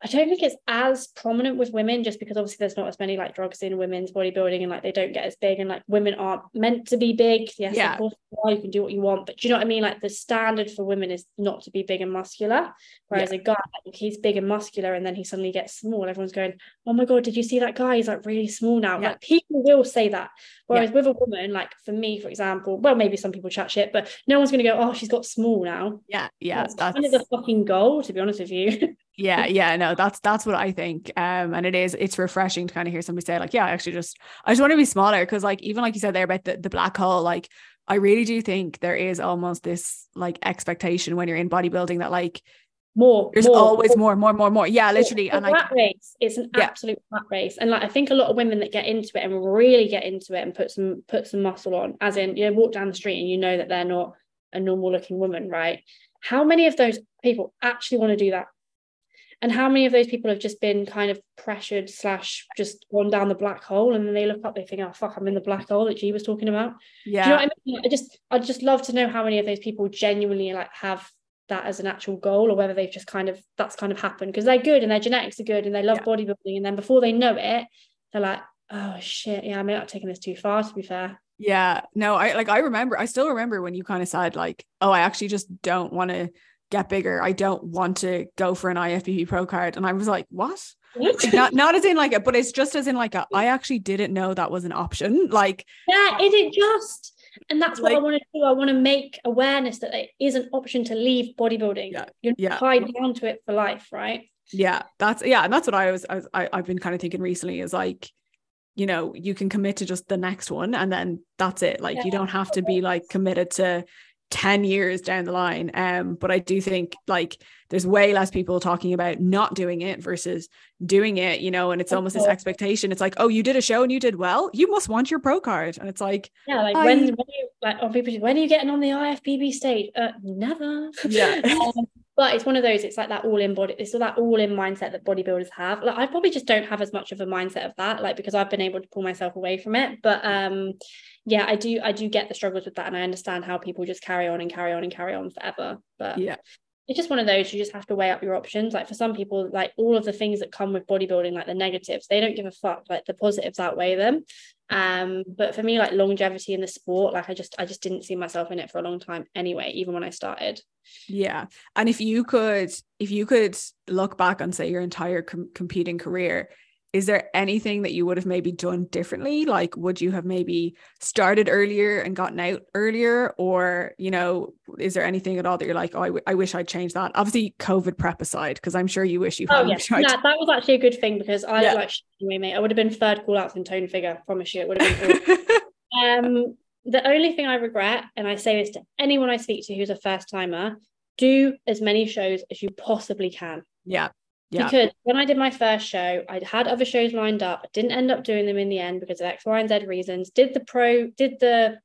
I don't think it's as prominent with women just because obviously there's not as many like drugs in women's bodybuilding and like they don't get as big and like women aren't meant to be big. Yes, yeah. of course you can do what you want, but do you know what I mean? Like the standard for women is not to be big and muscular. Whereas yeah. a guy, like, he's big and muscular and then he suddenly gets small. Everyone's going, Oh my god, did you see that guy? He's like really small now. Yeah. Like people will say that. Whereas with a woman, like for me, for example, well, maybe some people chat shit, but no one's gonna go, Oh, she's got small now. Yeah, yeah. That's, that's... kind of the fucking goal, to be honest with you. yeah yeah no that's that's what i think um and it is it's refreshing to kind of hear somebody say like yeah i actually just i just want to be smaller because like even like you said there about the, the black hole like i really do think there is almost this like expectation when you're in bodybuilding that like more there's more, always more. more more more yeah literally and like race it's an yeah. absolute rat race and like i think a lot of women that get into it and really get into it and put some put some muscle on as in you know walk down the street and you know that they're not a normal looking woman right? How many of those people actually want to do that and how many of those people have just been kind of pressured slash just gone down the black hole? And then they look up they think oh fuck i'm in the black hole that G was talking about. Yeah Do you know what i mean? I just i'd just love to know how many of those people genuinely like have that as an actual goal or whether they've just kind of that's kind of happened. Because they're good and their genetics are good and they love yeah. bodybuilding. And then before they know it they're like oh shit. Yeah i may not taking this too far to be fair. Yeah. No i like i remember i still remember when you kind of said like oh i actually just don't want to get bigger. I don't want to go for an IFBB pro card. And I was like, what? not not as in like it, but it's just as in like a, I actually didn't know that was an option. Like yeah, is it just? And that's what I want to do. I want to make awareness that it is an option to leave bodybuilding. Yeah, You're yeah. tied down to it for life, right? Yeah, that's yeah, and that's what I was, I was I, I've been kind of thinking recently is like, you know, you can commit to just the next one and then that's it. Like yeah. you don't have to be like committed to 10 years down the line. Um, but I do think like there's way less people talking about not doing it versus doing it, you know, and it's almost this expectation. It's like, oh, you did a show and you did well, you must want your pro card. And it's like, yeah, like I... when, when you like oh, people when are you getting on the IFBB stage? Uh, never. Yeah. um, but it's one of those, it's like that all in body, it's all that all in mindset that bodybuilders have. Like I probably just don't have as much of a mindset of that, like because I've been able to pull myself away from it. But um yeah, I do I do get the struggles with that and I understand how people just carry on and carry on and carry on forever. But yeah, it's just one of those you just have to weigh up your options. Like for some people, like all of the things that come with bodybuilding, like the negatives, they don't give a fuck. Like the positives outweigh them. Um, but for me, like longevity in the sport, like I just I just didn't see myself in it for a long time anyway, even when I started. Yeah. And if you could if you could look back on say your entire com- competing career is there anything that you would have maybe done differently? Like would you have maybe started earlier and gotten out earlier? Or you know is there anything at all that you're like oh I, w- I wish i'd changed that. Obviously covid prep aside because i'm sure you wish you had. oh yeah no, that was actually a good thing because i yeah. like anyway mate. I would have been third call outs in tone figure. Promise you it would have been um the only thing i regret and i say this to anyone i speak to who's a first timer do as many shows as you possibly can. Yeah Yeah. Because when I did my first show, I'd had other shows lined up. I didn't end up doing them in the end because of X, Y, and Z reasons. Did the pro, did the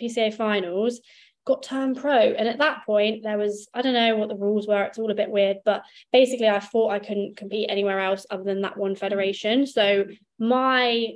PCA finals, got turned pro. And at that point, there was, I don't know what the rules were. It's all a bit weird, but basically, I thought I couldn't compete anywhere else other than that one federation. So my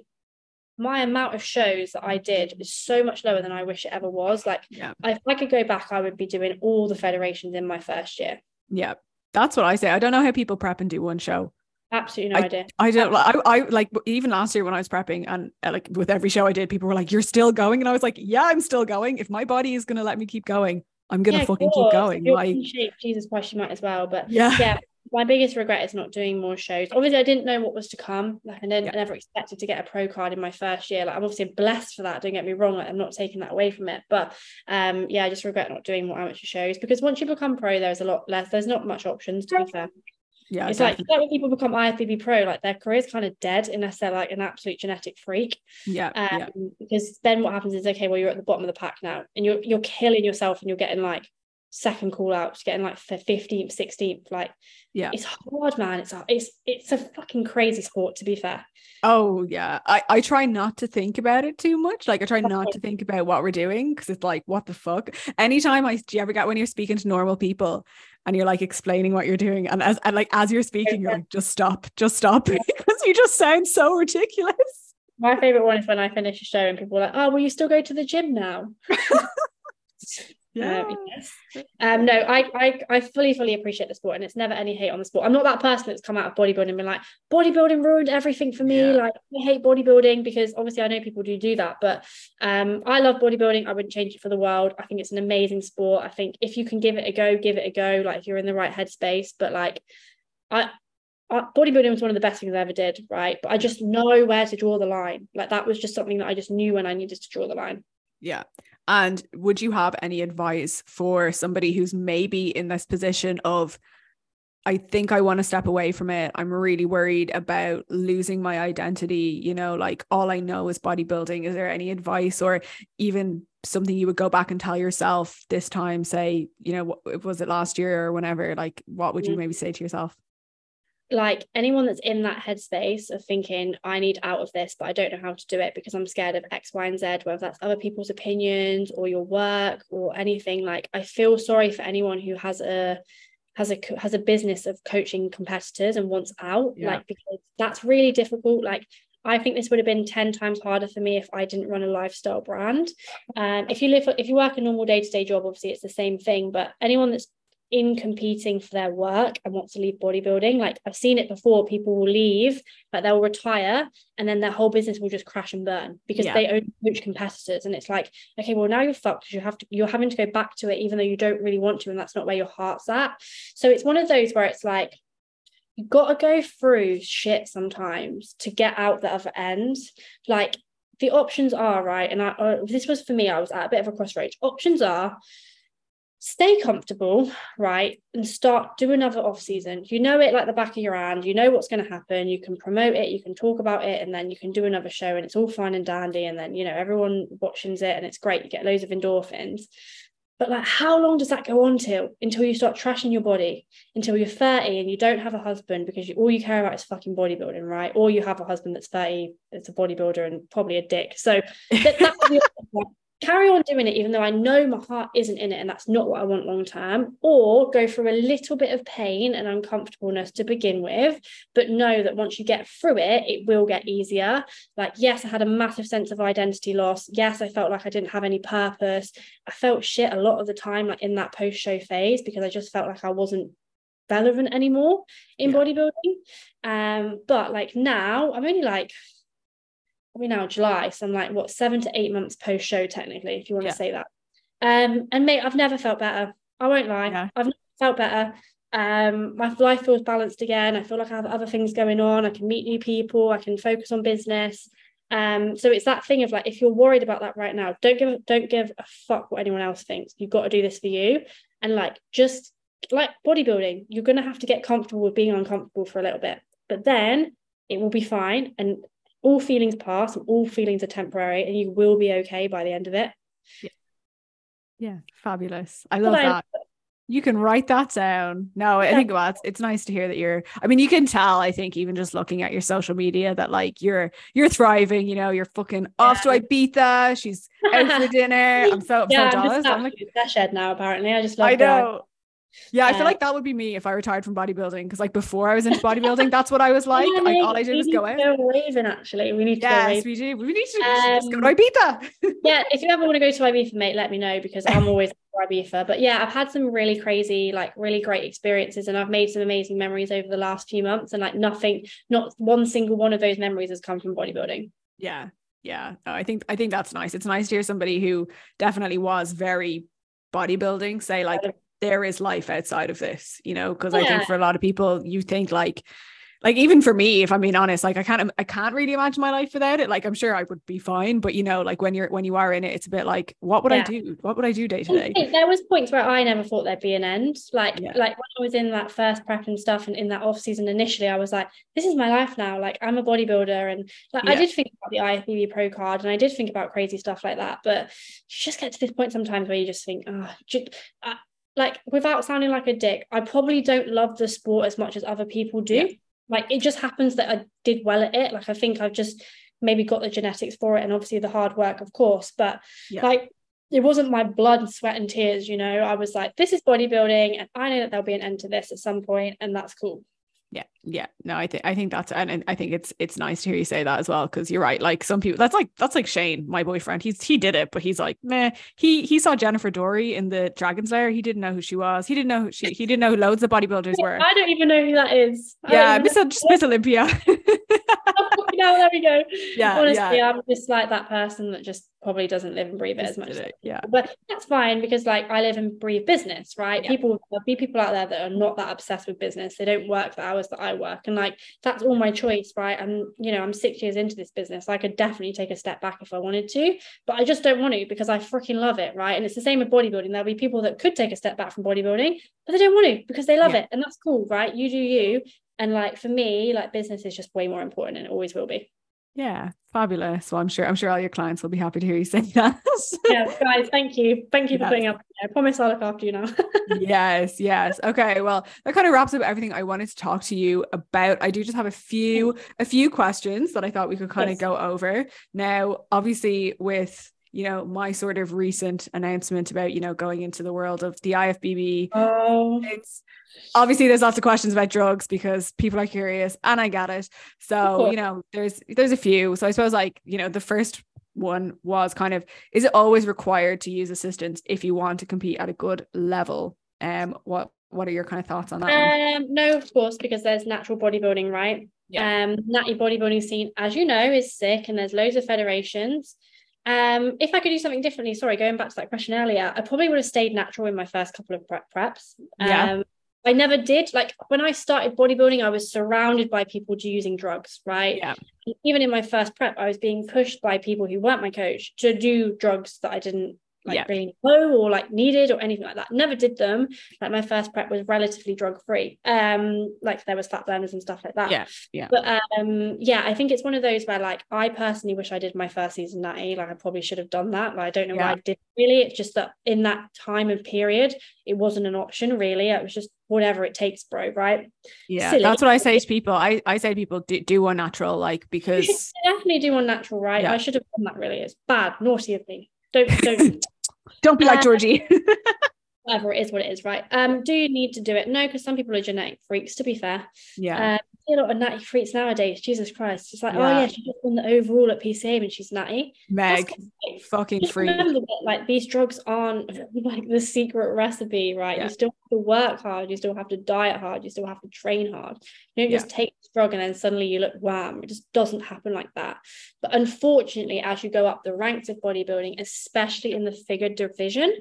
my amount of shows that I did is so much lower than I wish it ever was. Like, Yeah. if I could go back, I would be doing all the federations in my first year. Yeah. That's what I say. I don't know how people prep and do one show. Absolutely no idea. I don't I, I like even last year when I was prepping and uh, like with every show I did, people were like, You're still going. And I was like, Yeah, I'm still going. If my body is gonna let me keep going, I'm gonna Yeah, fucking keep going. Like shape. Jesus Christ, you might as well. But yeah. yeah, my biggest regret is not doing more shows. Obviously, I didn't know what was to come. Like, I, didn't, Yeah. I never expected to get a pro card in my first year. Like, I'm obviously blessed for that. Don't get me wrong. Like, I'm not taking that away from it. But um, yeah, I just regret not doing more amateur shows because once you become pro, there's a lot less. There's not much options to be fair. Yeah. it's like, definitely. like when people become IFBB pro, like their career's kind of dead unless they're like an absolute genetic freak. yeah. Um, yeah. because then what happens is okay, well you're at the bottom of the pack now, and you're you're killing yourself, and you're getting like second call outs, getting like fifteenth, sixteenth. Like Yeah. it's hard, man. It's a, it's it's a fucking crazy sport. To be fair, Oh yeah. I, I try not to think about it too much. Like I try not to think about what we're doing because it's like, what the fuck? Anytime I do you ever get when you're speaking to normal people and you're like explaining what you're doing and as and like as you're speaking, you're like, just stop, just stop. because you just sound so ridiculous. my favorite one is when I finish a show and people are like, "Oh, will you still go to the gym now?" Yeah. Um, yes. Um, no, I, I I fully, fully appreciate the sport, and it's never any hate on the sport. I'm not that person that's come out of bodybuilding and been like, bodybuilding ruined everything for me. Yeah. Like, I hate bodybuilding because obviously I know people do do that, but um, I love bodybuilding. I wouldn't change it for the world. I think it's an amazing sport. I think if you can give it a go, give it a go. Like if you're in the right headspace, but like, I. I, bodybuilding was one of the best things I ever did, right? But I just know where to draw the line. Like that was just something that I just knew when I needed to draw the line. Yeah. And would you have any advice for somebody who's maybe in this position of, I think I want to step away from it. I'm really worried about losing my identity. You know, like all I know is bodybuilding. Is there any advice or even something you would go back and tell yourself this time? Say, you know, what was it last year or whenever? Like, what would you Mm. maybe say to yourself? Like anyone that's in that headspace of thinking I need out of this, but I don't know how to do it because I'm scared of X, Y, and Z, whether that's other people's opinions or your work or anything. Like I feel sorry for anyone who has a has a has a business of coaching competitors and wants out, Yeah. like because that's really difficult. Like I think this would have been 10 times harder for me if I didn't run a lifestyle brand. Um, if you live, if you work a normal day to day job, obviously it's the same thing. But anyone that's in competing for their work and want to leave bodybuilding, like I've seen it before, people will leave, like they'll retire and then their whole business will just crash and burn because Yeah. they only coach competitors. And it's like, okay, well now you're fucked because you have to, you're having to go back to it even though you don't really want to, and that's not where your heart's at. So it's one of those where it's like, you got to go through shit sometimes to get out the other end. Like the options are right, and I uh, this was for me. I was at a bit of a crossroads. Options are stay comfortable, right, and start do another off season. You know it like the back of your hand. You know what's going to happen. You can promote it. You can talk about it, and then you can do another show, and it's all fine and dandy. And then you know everyone watches it, and it's great. You get loads of endorphins. But like, how long does that go on till? Until you start trashing your body, until you're 30 and you don't have a husband because you, all you care about is fucking bodybuilding, right? Or you have a husband that's 30, that's a bodybuilder and probably a dick. So that, that's the. carry on doing it, even though I know my heart isn't in it and that's not what I want long term, or go through a little bit of pain and uncomfortableness to begin with, but know that once you get through it, it will get easier. Like, yes, I had a massive sense of identity loss. Yes, I felt like I didn't have any purpose. I felt shit a lot of the time, like in that post show phase, because I just felt like I wasn't relevant anymore in Yeah. bodybuilding. Um, but like now, I'm only like we now July, so I'm like what seven to eight months post show technically, if you want Yeah. to say that. Um, and mate, I've never felt better. I won't lie, Yeah. I've never felt better. Um, my life feels balanced again. I feel like I have other things going on. I can meet new people. I can focus on business. Um, so it's that thing of like, if you're worried about that right now, don't give don't give a fuck what anyone else thinks. You've got to do this for you, and like just like bodybuilding, you're gonna have to get comfortable with being uncomfortable for a little bit, but then it will be fine. And all feelings pass, and all feelings are temporary, and you will be okay by the end of it. Yeah, fabulous. I love that. You can write that down. No, I think well, it's, it's nice to hear that you're. I mean, you can tell. I think even just looking at your social media that like you're you're thriving. You know, you're fucking yeah. off to Ibiza. She's out for dinner. I'm so, yeah, so I'm jealous. I'm like shed now. Apparently, I just love. I know. Yeah, I feel like that would be me if I retired from bodybuilding because like before I was into bodybuilding, that's what I was like. Yeah, like all I did was go out. Go raving, actually. We need to yes, we do. We need to um, just go to Ibiza. yeah, if you ever want to go to Ibiza, mate, let me know because I'm always for Ibiza. But yeah, I've had some really crazy, like really great experiences, and I've made some amazing memories over the last few months. And like nothing, not one single one of those memories has come from bodybuilding. Yeah, yeah. No, I think I think that's nice. It's nice to hear somebody who definitely was very bodybuilding say like there is life outside of this, you know, because yeah. I think for a lot of people, you think like, like even for me, if I'm being honest, like I can't, I can't really imagine my life without it. Like I'm sure I would be fine, but you know, like when you're when you are in it, it's a bit like, what would yeah. I do? What would I do day to day? There was points where I never thought there'd be an end. Like, yeah. like when I was in that first prep and stuff, and in that off season initially, I was like, this is my life now. Like I'm a bodybuilder, and like I did think about the IFBB Pro card, and I did think about crazy stuff like that. But you just get to this point sometimes where you just think, ah, oh, just, uh, like without sounding like a dick, I probably don't love the sport as much as other people do. Yeah. Like it just happens that I did well at it. Like I think I've just maybe got the genetics for it and obviously the hard work, of course. But yeah. like it wasn't my blood, sweat, and tears, you know. I was like, this is bodybuilding, and I know that there'll be an end to this at some point, and that's cool yeah yeah. No i think i think that's and, i think it's it's nice to hear you say that as well because you're right. Like some people that's like that's like shane my boyfriend. He's he did it but he's like meh. He he saw jennifer dorie in the dragon slayer he didn't know who she was. He didn't know who she he didn't know who loads of bodybuilders were. I don't even know who that is. Yeah miss, miss olympia no, there we go. Yeah, honestly, yeah. I'm just like that person that just probably doesn't live and breathe it as much. It, yeah, but that's fine because like I live and breathe business, right? Yeah. People there'll be people out there that are not that obsessed with business. They don't work the hours that I work, and like that's all my choice, right? And you know, I'm six years into this business. I could definitely take a step back if I wanted to, but I just don't want to because I freaking love it, right? And it's the same with bodybuilding. There'll be people that could take a step back from bodybuilding, but they don't want to because they love yeah. it, and that's cool, right? You do you. And like for me, like business is just way more important and it always will be. Yeah, fabulous. Well, I'm sure I'm sure all your clients will be happy to hear you say that. yeah, guys, thank you. Thank you for putting up. I promise I'll look after you now. yes, yes. Okay. Well, that kind of wraps up everything I wanted to talk to you about. I do just have a few a few questions that I thought we could kind yes. of go over. Now, obviously, with you know my sort of recent announcement about you know going into the world of the IFBB. Oh. It's obviously there's lots of questions about drugs because people are curious and I get it. So, you know, there's there's a few. So I suppose like, you know, the first one was kind of is it always required to use assistance if you want to compete at a good level? Um what what are your kind of thoughts on that? Um no, of course, because there's natural bodybuilding, right? Yeah. Um natty bodybuilding scene, as you know, is sick and there's loads of federations. Um, if I could do something differently, sorry, going back to that question earlier, I probably would have stayed natural in my first couple of prep preps. Yeah. Um, I never did. Like when I started bodybuilding, I was surrounded by people using drugs, right? Yeah. Even in my first prep, I was being pushed by people who weren't my coach to do drugs that I didn't like yeah. really know or like needed or anything like that. Never did them. Like my first prep was relatively drug free. Um, like there was fat burners and stuff like that. Yeah, yeah. But um, yeah, I think it's one of those where like I personally wish I did my first season natty. Like I probably should have done that. Like I don't know yeah. why I did really. It's just that in that time and period, it wasn't an option really. It was just whatever it takes, bro. Right? Yeah, Silly. that's what I say to people. I I say to people do, do one natural, like because definitely do one natural, right? Yeah. I should have done that. Really, it's bad, naughty of me. Don't don't don't be like uh, Georgie. whatever it is, what it is, right? Um, do you need to do it? No, because some people are genetic freaks. To be fair, yeah. Um, a lot of natty freaks nowadays. Jesus Christ! It's like, oh, yeah. oh yeah, she just won the overall at PCA and she's natty. Meg, fucking free. Remember that, like these drugs aren't like the secret recipe, right? Yeah. You still have to work hard. You still have to diet hard. You still have to train hard. You don't yeah. just take this drug and then suddenly you look wham. It just doesn't happen like that. But unfortunately, as you go up the ranks of bodybuilding, especially in the figure division,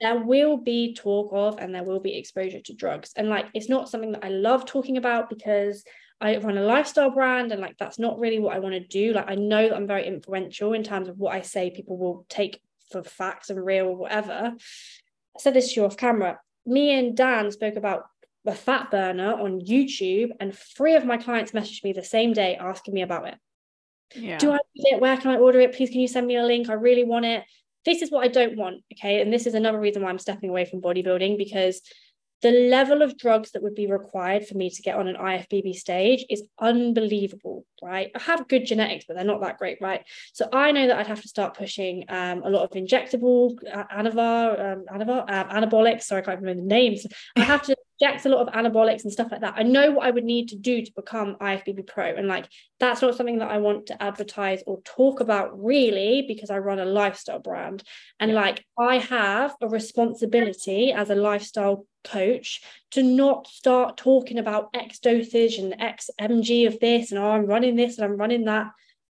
there will be talk of and there will be exposure to drugs. And like, it's not something that I love talking about because I run a lifestyle brand and like that's not really what I want to do. Like I know that I'm very influential in terms of what I say people will take for facts and real or whatever. I said this to you off camera. Me and Dan spoke about a fat burner on YouTube, and three of my clients messaged me the same day asking me about it. Yeah. Do I need it? Where can I order it? Please, can you send me a link? I really want it. This is what I don't want. Okay. And this is another reason why I'm stepping away from bodybuilding because the level of drugs that would be required for me to get on an IFBB stage is unbelievable, right? I have good genetics, but they're not that great, right? So I know that I'd have to start pushing um, a lot of injectable uh, anavar, um, anavar, uh, anabolics. Sorry, I can't remember the names. I have to inject a lot of anabolics and stuff like that. I know what I would need to do to become IFBB Pro, and like that's not something that I want to advertise or talk about really because I run a lifestyle brand, and like I have a responsibility as a lifestyle coach to not start talking about X dosage and X mg of this and oh, I'm running this and I'm running that.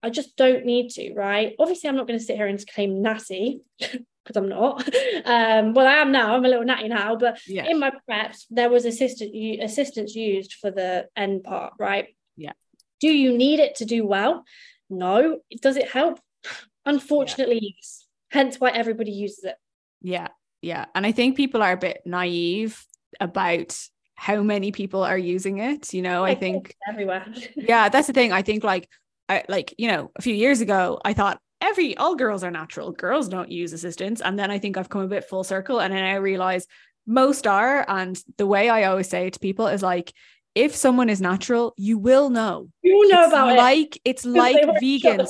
I just don't need to, right? Obviously, I'm not going to sit here and claim natty because I'm not. Um, well, I am now. I'm a little natty now, but yeah. in my preps, there was assistant assistance used for the end part, right? Yeah. Do you need it to do well? No. Does it help? Unfortunately, yeah. yes. Hence why everybody uses it. Yeah. Yeah. And I think people are a bit naive about how many people are using it. You know, I, I think everywhere. yeah, that's the thing. I think like I like, you know, a few years ago, I thought every all girls are natural. Girls don't use assistants. And then I think I've come a bit full circle and then I realize most are. And the way I always say it to people is like, if someone is natural, you will know. You know it's about like, it. It's like vegans.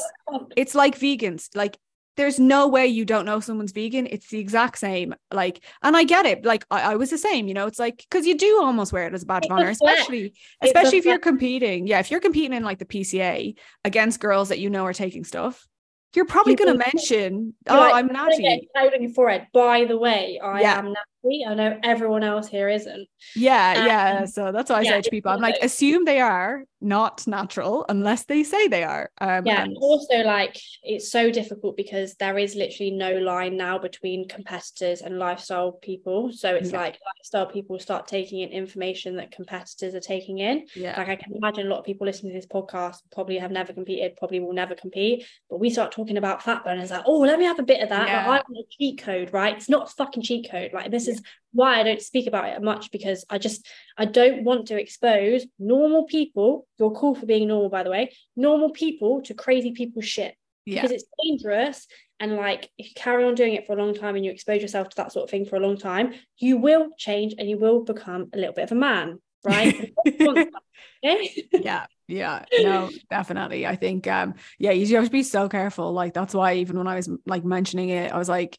It's like vegans. Like there's no way you don't know someone's vegan. It's the exact same. Like, and I get it. Like, I, I was the same, you know, it's like, because you do almost wear it as a badge of honor, especially, especially if you're competing. Yeah. If you're competing in like the PCA against girls that you know are taking stuff, you're probably going to mention, oh, I'm natty. on your forehead. By the way, I yeah. am natty. I know everyone else here isn't. Yeah, um, yeah. So that's what I yeah, say to people. I'm like, assume they are not natural unless they say they are. Um, yeah. And also, like, it's so difficult because there is literally no line now between competitors and lifestyle people. So it's yeah. like lifestyle people start taking in information that competitors are taking in. Yeah. Like I can imagine a lot of people listening to this podcast probably have never competed, probably will never compete. But we start talking about fat burners, like, oh, let me have a bit of that. Yeah. Like, I want a cheat code, right? It's not a fucking cheat code. Like this is why I don't speak about it much because I just I don't want to expose normal people. You're cool for being normal, by the way. Normal people to crazy people's shit yeah. because it's dangerous. And like, if you carry on doing it for a long time and you expose yourself to that sort of thing for a long time, you will change and you will become a little bit of a man, right? yeah, yeah, no, definitely. I think, um, yeah, you have to be so careful. Like, that's why even when I was like mentioning it, I was like,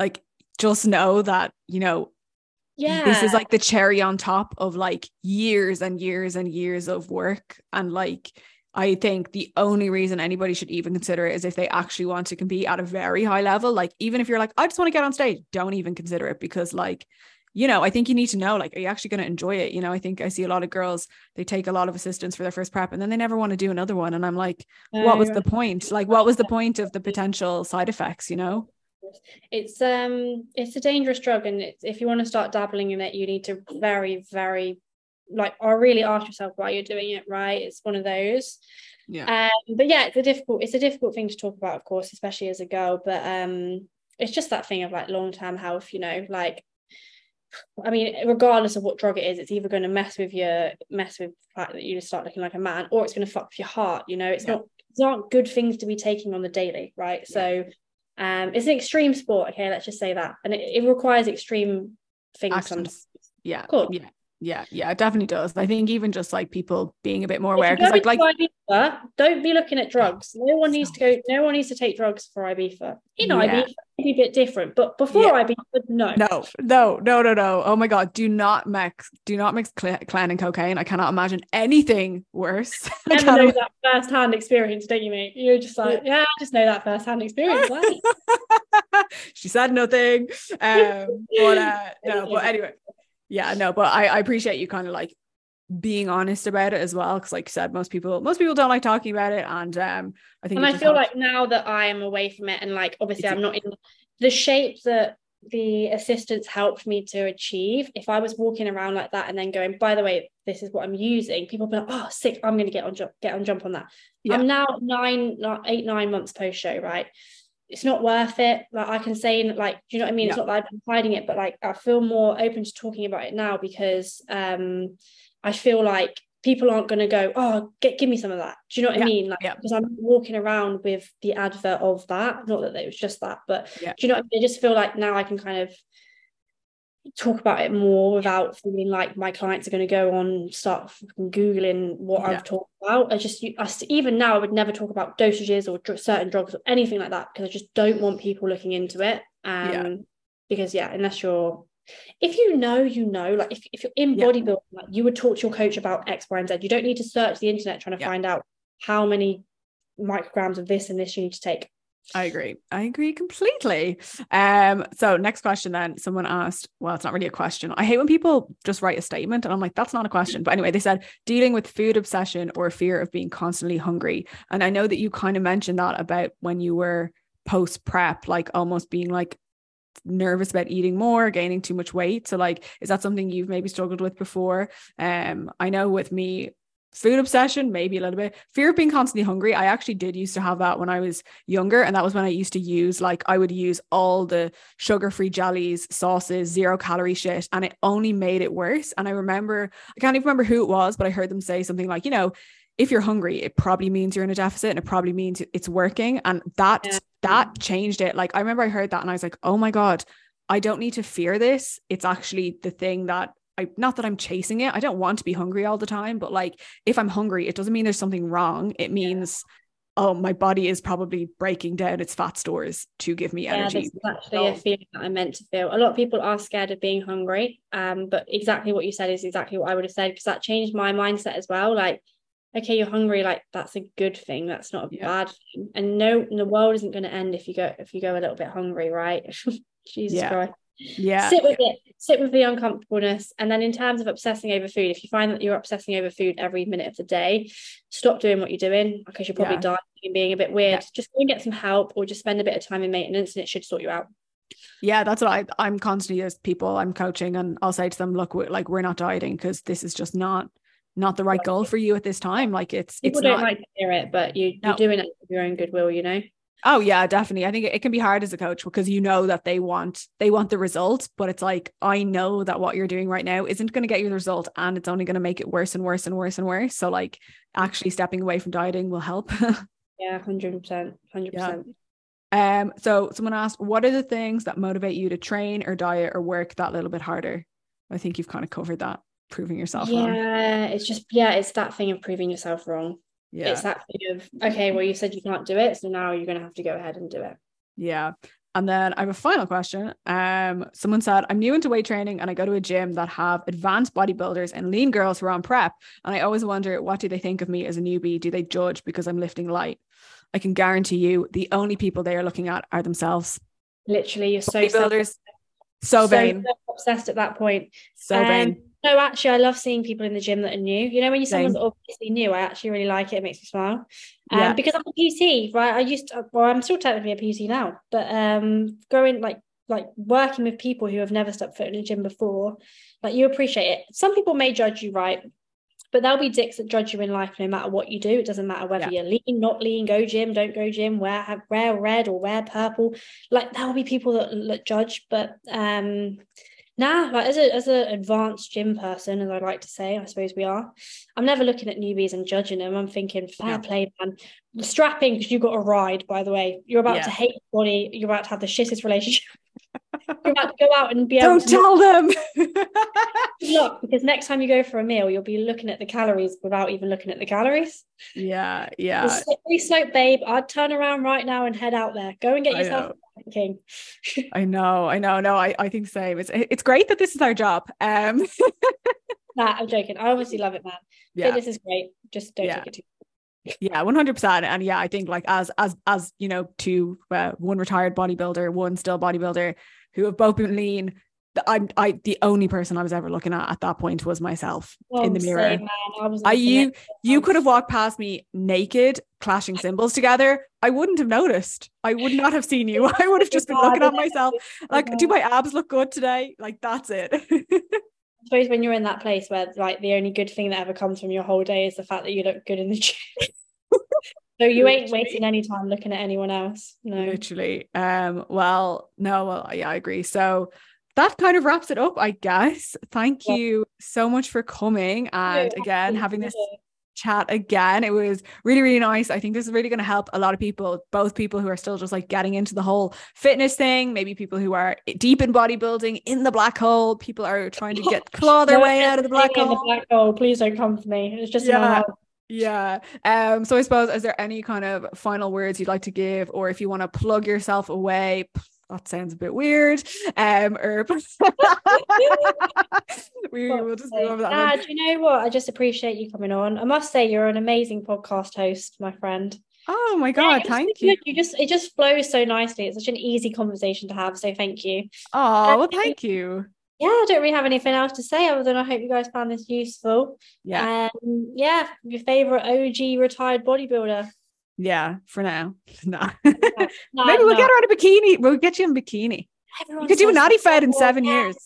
like, just know that you know yeah this is like the cherry on top of like years and years and years of work and like I think the only reason anybody should even consider it is if they actually want to compete at a very high level. Like, even if you're like, I just want to get on stage, don't even consider it because, like, you know, I think you need to know, like, are you actually going to enjoy it? You know, I think I see a lot of girls, they take a lot of assistance for their first prep and then they never want to do another one. And I'm like, what uh, was the point? Like, what was the point of the potential side effects, you know? It's um it's a dangerous drug and if you want to start dabbling in it you need to very very like or really ask yourself why you're doing it right it's one of those yeah um, but yeah it's a difficult it's a difficult thing to talk about of course especially as a girl but um it's just that thing of like long-term health you know like I mean, regardless of what drug it is, it's either going to mess with your mess with the fact that you just start looking like a man, or it's going to fuck with your heart. You know, it's yeah. not it's not good things to be taking on the daily, right? Yeah. So um, it's an extreme sport. Okay, let's just say that, and it, it requires extreme things. Actions. Yeah, cool. Yeah, yeah, yeah, it definitely does. I think even just like people being a bit more aware because like like Ibiza, don't be looking at drugs. No one needs to go. No one needs to take drugs for Ibiza. In yeah. Ibiza, be a bit different, but before yeah. Ibiza, no, no, no, no, no, no. Oh my god, do not mix, do not mix cl- clen and cocaine. I cannot imagine anything worse. I never know that first hand experience, don't you, mate? You're just like, yeah, I just know that first hand experience. she said nothing, um, but uh, no, but anyway yeah no but I, I appreciate you kind of like being honest about it as well because like you said most people most people don't like talking about it and um i think and i feel helps. like now that i am away from it and like obviously i'm not in the shape that the assistants helped me to achieve if i was walking around like that and then going by the way this is what i'm using people be like oh sick i'm going to get on jump get on jump on that yeah. i'm now nine not eight nine months post show right it's not worth it. Like I can say, like, do you know what I mean? Yeah. It's not that I'm hiding it, but like I feel more open to talking about it now because um I feel like people aren't going to go, oh, get give me some of that. Do you know what yeah. I mean? Like, yeah. because I'm walking around with the advert of that. Not that it was just that, but do you know what I mean? I just feel like now I can kind of talk about it more without feeling like my clients are going to go on start googling what yeah. I've talked about. I just I, even now I would never talk about dosages or dr- certain drugs or anything like that because I just don't want people looking into it. Um, yeah. because yeah, unless you're if you know, you know, like if, if you're in bodybuilding, like you would talk to your coach about X, Y, and Z. You don't need to search the internet trying to find out how many micrograms of this and this you need to take. I agree. I agree completely. Um, so next question then someone asked, well, it's not really a question. I hate when people just write a statement and I'm like, that's not a question. But anyway, they said dealing with food obsession or fear of being constantly hungry. And I know that you kind of mentioned that about when you were post prep, like almost being like nervous about eating more, gaining too much weight. So like, is that something you've maybe struggled with before? Um, I know with me, food obsession maybe a little bit. Fear of being constantly hungry. I actually did used to have that when i was younger and that was when i used to use like i would use all the sugar free jellies sauces zero calorie shit and it only made it worse. And i remember i can't even remember who it was but i heard them say something like you know if you're hungry it probably means you're in a deficit and it probably means it's working. And that yeah. that changed it. Like i remember i heard that and i was like oh my god I don't need to fear this. It's actually the thing that I not that I'm chasing it. I don't want to be hungry all the time, but like if I'm hungry, it doesn't mean there's something wrong. It means yeah. oh, my body is probably breaking down its fat stores to give me energy. Yeah, that's actually so, a feeling that I'm meant to feel. A lot of people are scared of being hungry. Um, but exactly what you said is exactly what I would have said because that changed my mindset as well. Like, okay, you're hungry, like that's a good thing. That's not a yeah. bad thing. And no, the world isn't going to end if you go if you go a little bit hungry, right? Jesus. Christ yeah sit with it sit with the uncomfortableness and then in terms of obsessing over food if you find that you're obsessing over food every minute of the day stop doing what you're doing because you're probably yeah. dying and being a bit weird yeah. just go and get some help or just spend a bit of time in maintenance and it should sort you out yeah that's what I, i'm constantly as people i'm coaching and i'll say to them look we're, like we're not dieting because this is just not not the right goal for you at this time like it's people it's don't not, like to hear it but you, you're no. doing it of your own goodwill you know Oh yeah, definitely. I think it, can be hard as a coach because you know that they want they want the result, but it's like I know that what you're doing right now isn't going to get you the result and it's only going to make it worse and worse and worse and worse. So like actually stepping away from dieting will help. yeah, 100%. 100%. Yeah. Um so someone asked what are the things that motivate you to train or diet or work that little bit harder? I think you've kind of covered that proving yourself yeah, wrong. Yeah, it's just yeah, it's that thing of proving yourself wrong yeah it's that thing of okay well you said you can't do it so now you're going to have to go ahead and do it yeah and then I have a final question. Um, someone said, I'm new into weight training and I go to a gym that have advanced bodybuilders and lean girls who are on prep. And I always wonder, what do they think of me as a newbie? Do they judge because I'm lifting light? I can guarantee you the only people they are looking at are themselves. Literally, you're so bodybuilders, so, so vain. obsessed at that point. So um, vain. No, actually, I love seeing people in the gym that are new. You know, when you someone's obviously new, I actually really like it. It makes me smile. Um, yeah. Because I'm a PT, right? I used to, well, I'm still technically a PT now, but um, going like like working with people who have never stepped foot in a gym before, like you appreciate it. Some people may judge you, right? But there'll be dicks that judge you in life no matter what you do. It doesn't matter whether yeah. you're lean, not lean, go gym, don't go gym, wear wear red or wear purple. Like there'll be people that, that judge, but um Nah, like as a as an advanced gym person, as I like to say, I suppose we are. I'm never looking at newbies and judging them. I'm thinking, fair yeah. play, man. Strapping because you got a ride, by the way. You're about yeah. to hate your body. You're about to have the shittest relationship. You're about to go out and be able. Don't tell them. look, because next time you go for a meal, you'll be looking at the calories without even looking at the calories. Yeah, yeah. Slippery slope, babe. I'd turn around right now and head out there. Go and get yourself king. I know, I know, no, I, I think same. It's it's great that this is our job. Um nah, I'm joking. I obviously love it, man. Yeah. This is great. Just don't yeah. take it too yeah 100% and yeah i think like as as as you know two uh, one retired bodybuilder one still bodybuilder who have both been lean I'm I the only person I was ever looking at at that point was myself oh, in the mirror. Same, I, I you you could have walked past me naked, clashing cymbals together. I wouldn't have noticed. I would not have seen you. I would have just been looking at myself like, do my abs look good today? Like that's it. I suppose when you're in that place where like the only good thing that ever comes from your whole day is the fact that you look good in the gym. So you Literally. ain't wasting any time looking at anyone else. No. Literally. Um, well, no, well, yeah, I agree. So that kind of wraps it up, I guess. Thank yeah. you so much for coming and again having this chat again. It was really, really nice. I think this is really going to help a lot of people, both people who are still just like getting into the whole fitness thing, maybe people who are deep in bodybuilding in the black hole, people are trying to get claw their No, way out of the black hole. the black hole. Please don't come for me. It's just Yeah. Yeah. Um, so I suppose is there any kind of final words you'd like to give, or if you want to plug yourself away? That sounds a bit weird. Um, or we will just go over that. Ah, do you know what? I just appreciate you coming on. I must say you're an amazing podcast host, my friend. Oh my Yeah, god, you're thank good. you. You just it just flows so nicely. It's such an easy conversation to have. So thank you. Oh, well, thank you. Yeah, I don't really have anything else to say other than I hope you guys found this useful. Yeah, Um, yeah, your favorite OG retired bodybuilder. Yeah. For now, no. No, Maybe we'll no. get her in a bikini. We'll get you in bikini. You Everyone could do a natty fed in seven yeah. years.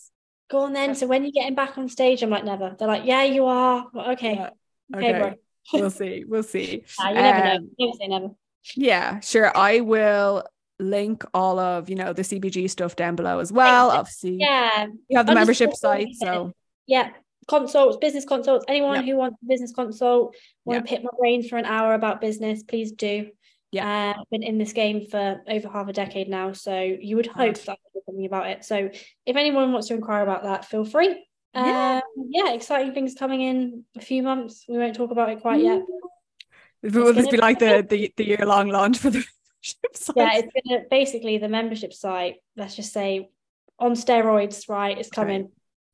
Go on then. So when you're getting back on stage, I'm like, never. They're like, yeah, you are. Well, okay. Yeah, Okay, okay. bro. We'll see. We'll see. Ah, you never know. Um, Never say never. Yeah, sure. I will link all of you know the CBG stuff down below as well. Obviously, Yeah. you have the I'm membership site, so Yeah. Consults, business consults. Anyone Yep. who wants a business consult, want to pick my brains for an hour about business, please do. Yeah. Uh, I've been in this game for over half a decade now, so you would hope that I know something about it. So if anyone wants to inquire about that, feel free. Yeah. Um, yeah, exciting things coming in a few months. We won't talk about it quite yet. it will this gonna be like the the, the year long launch for the membership site. Yeah, it's gonna basically the membership site, let's just say on steroids, right? It's coming.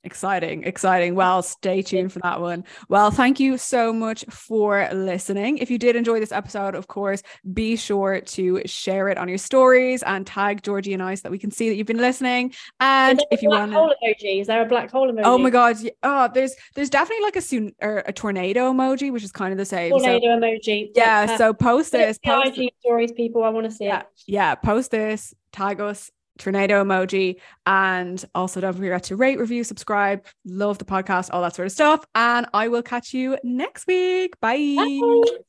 Exciting, exciting. Well, stay tuned for that one. Well, thank you so much for listening. If you did enjoy this episode, of course, be sure to share it on your stories and tag Georgie and I so that we can see that you've been listening. And if you want hole emoji, is there a black hole emoji? Oh my god! Oh, there's there's definitely like a soon or a tornado emoji, which is kind of the same. So, Tornado emoji. yeah, perfect. Uh, so post this, post IG stories, people. I want to see yeah, it. yeah, post this, tag us, tornado emoji, and also don't forget to rate, review, subscribe, love the podcast, all that sort of stuff. And I will catch you next week. Bye. Bye.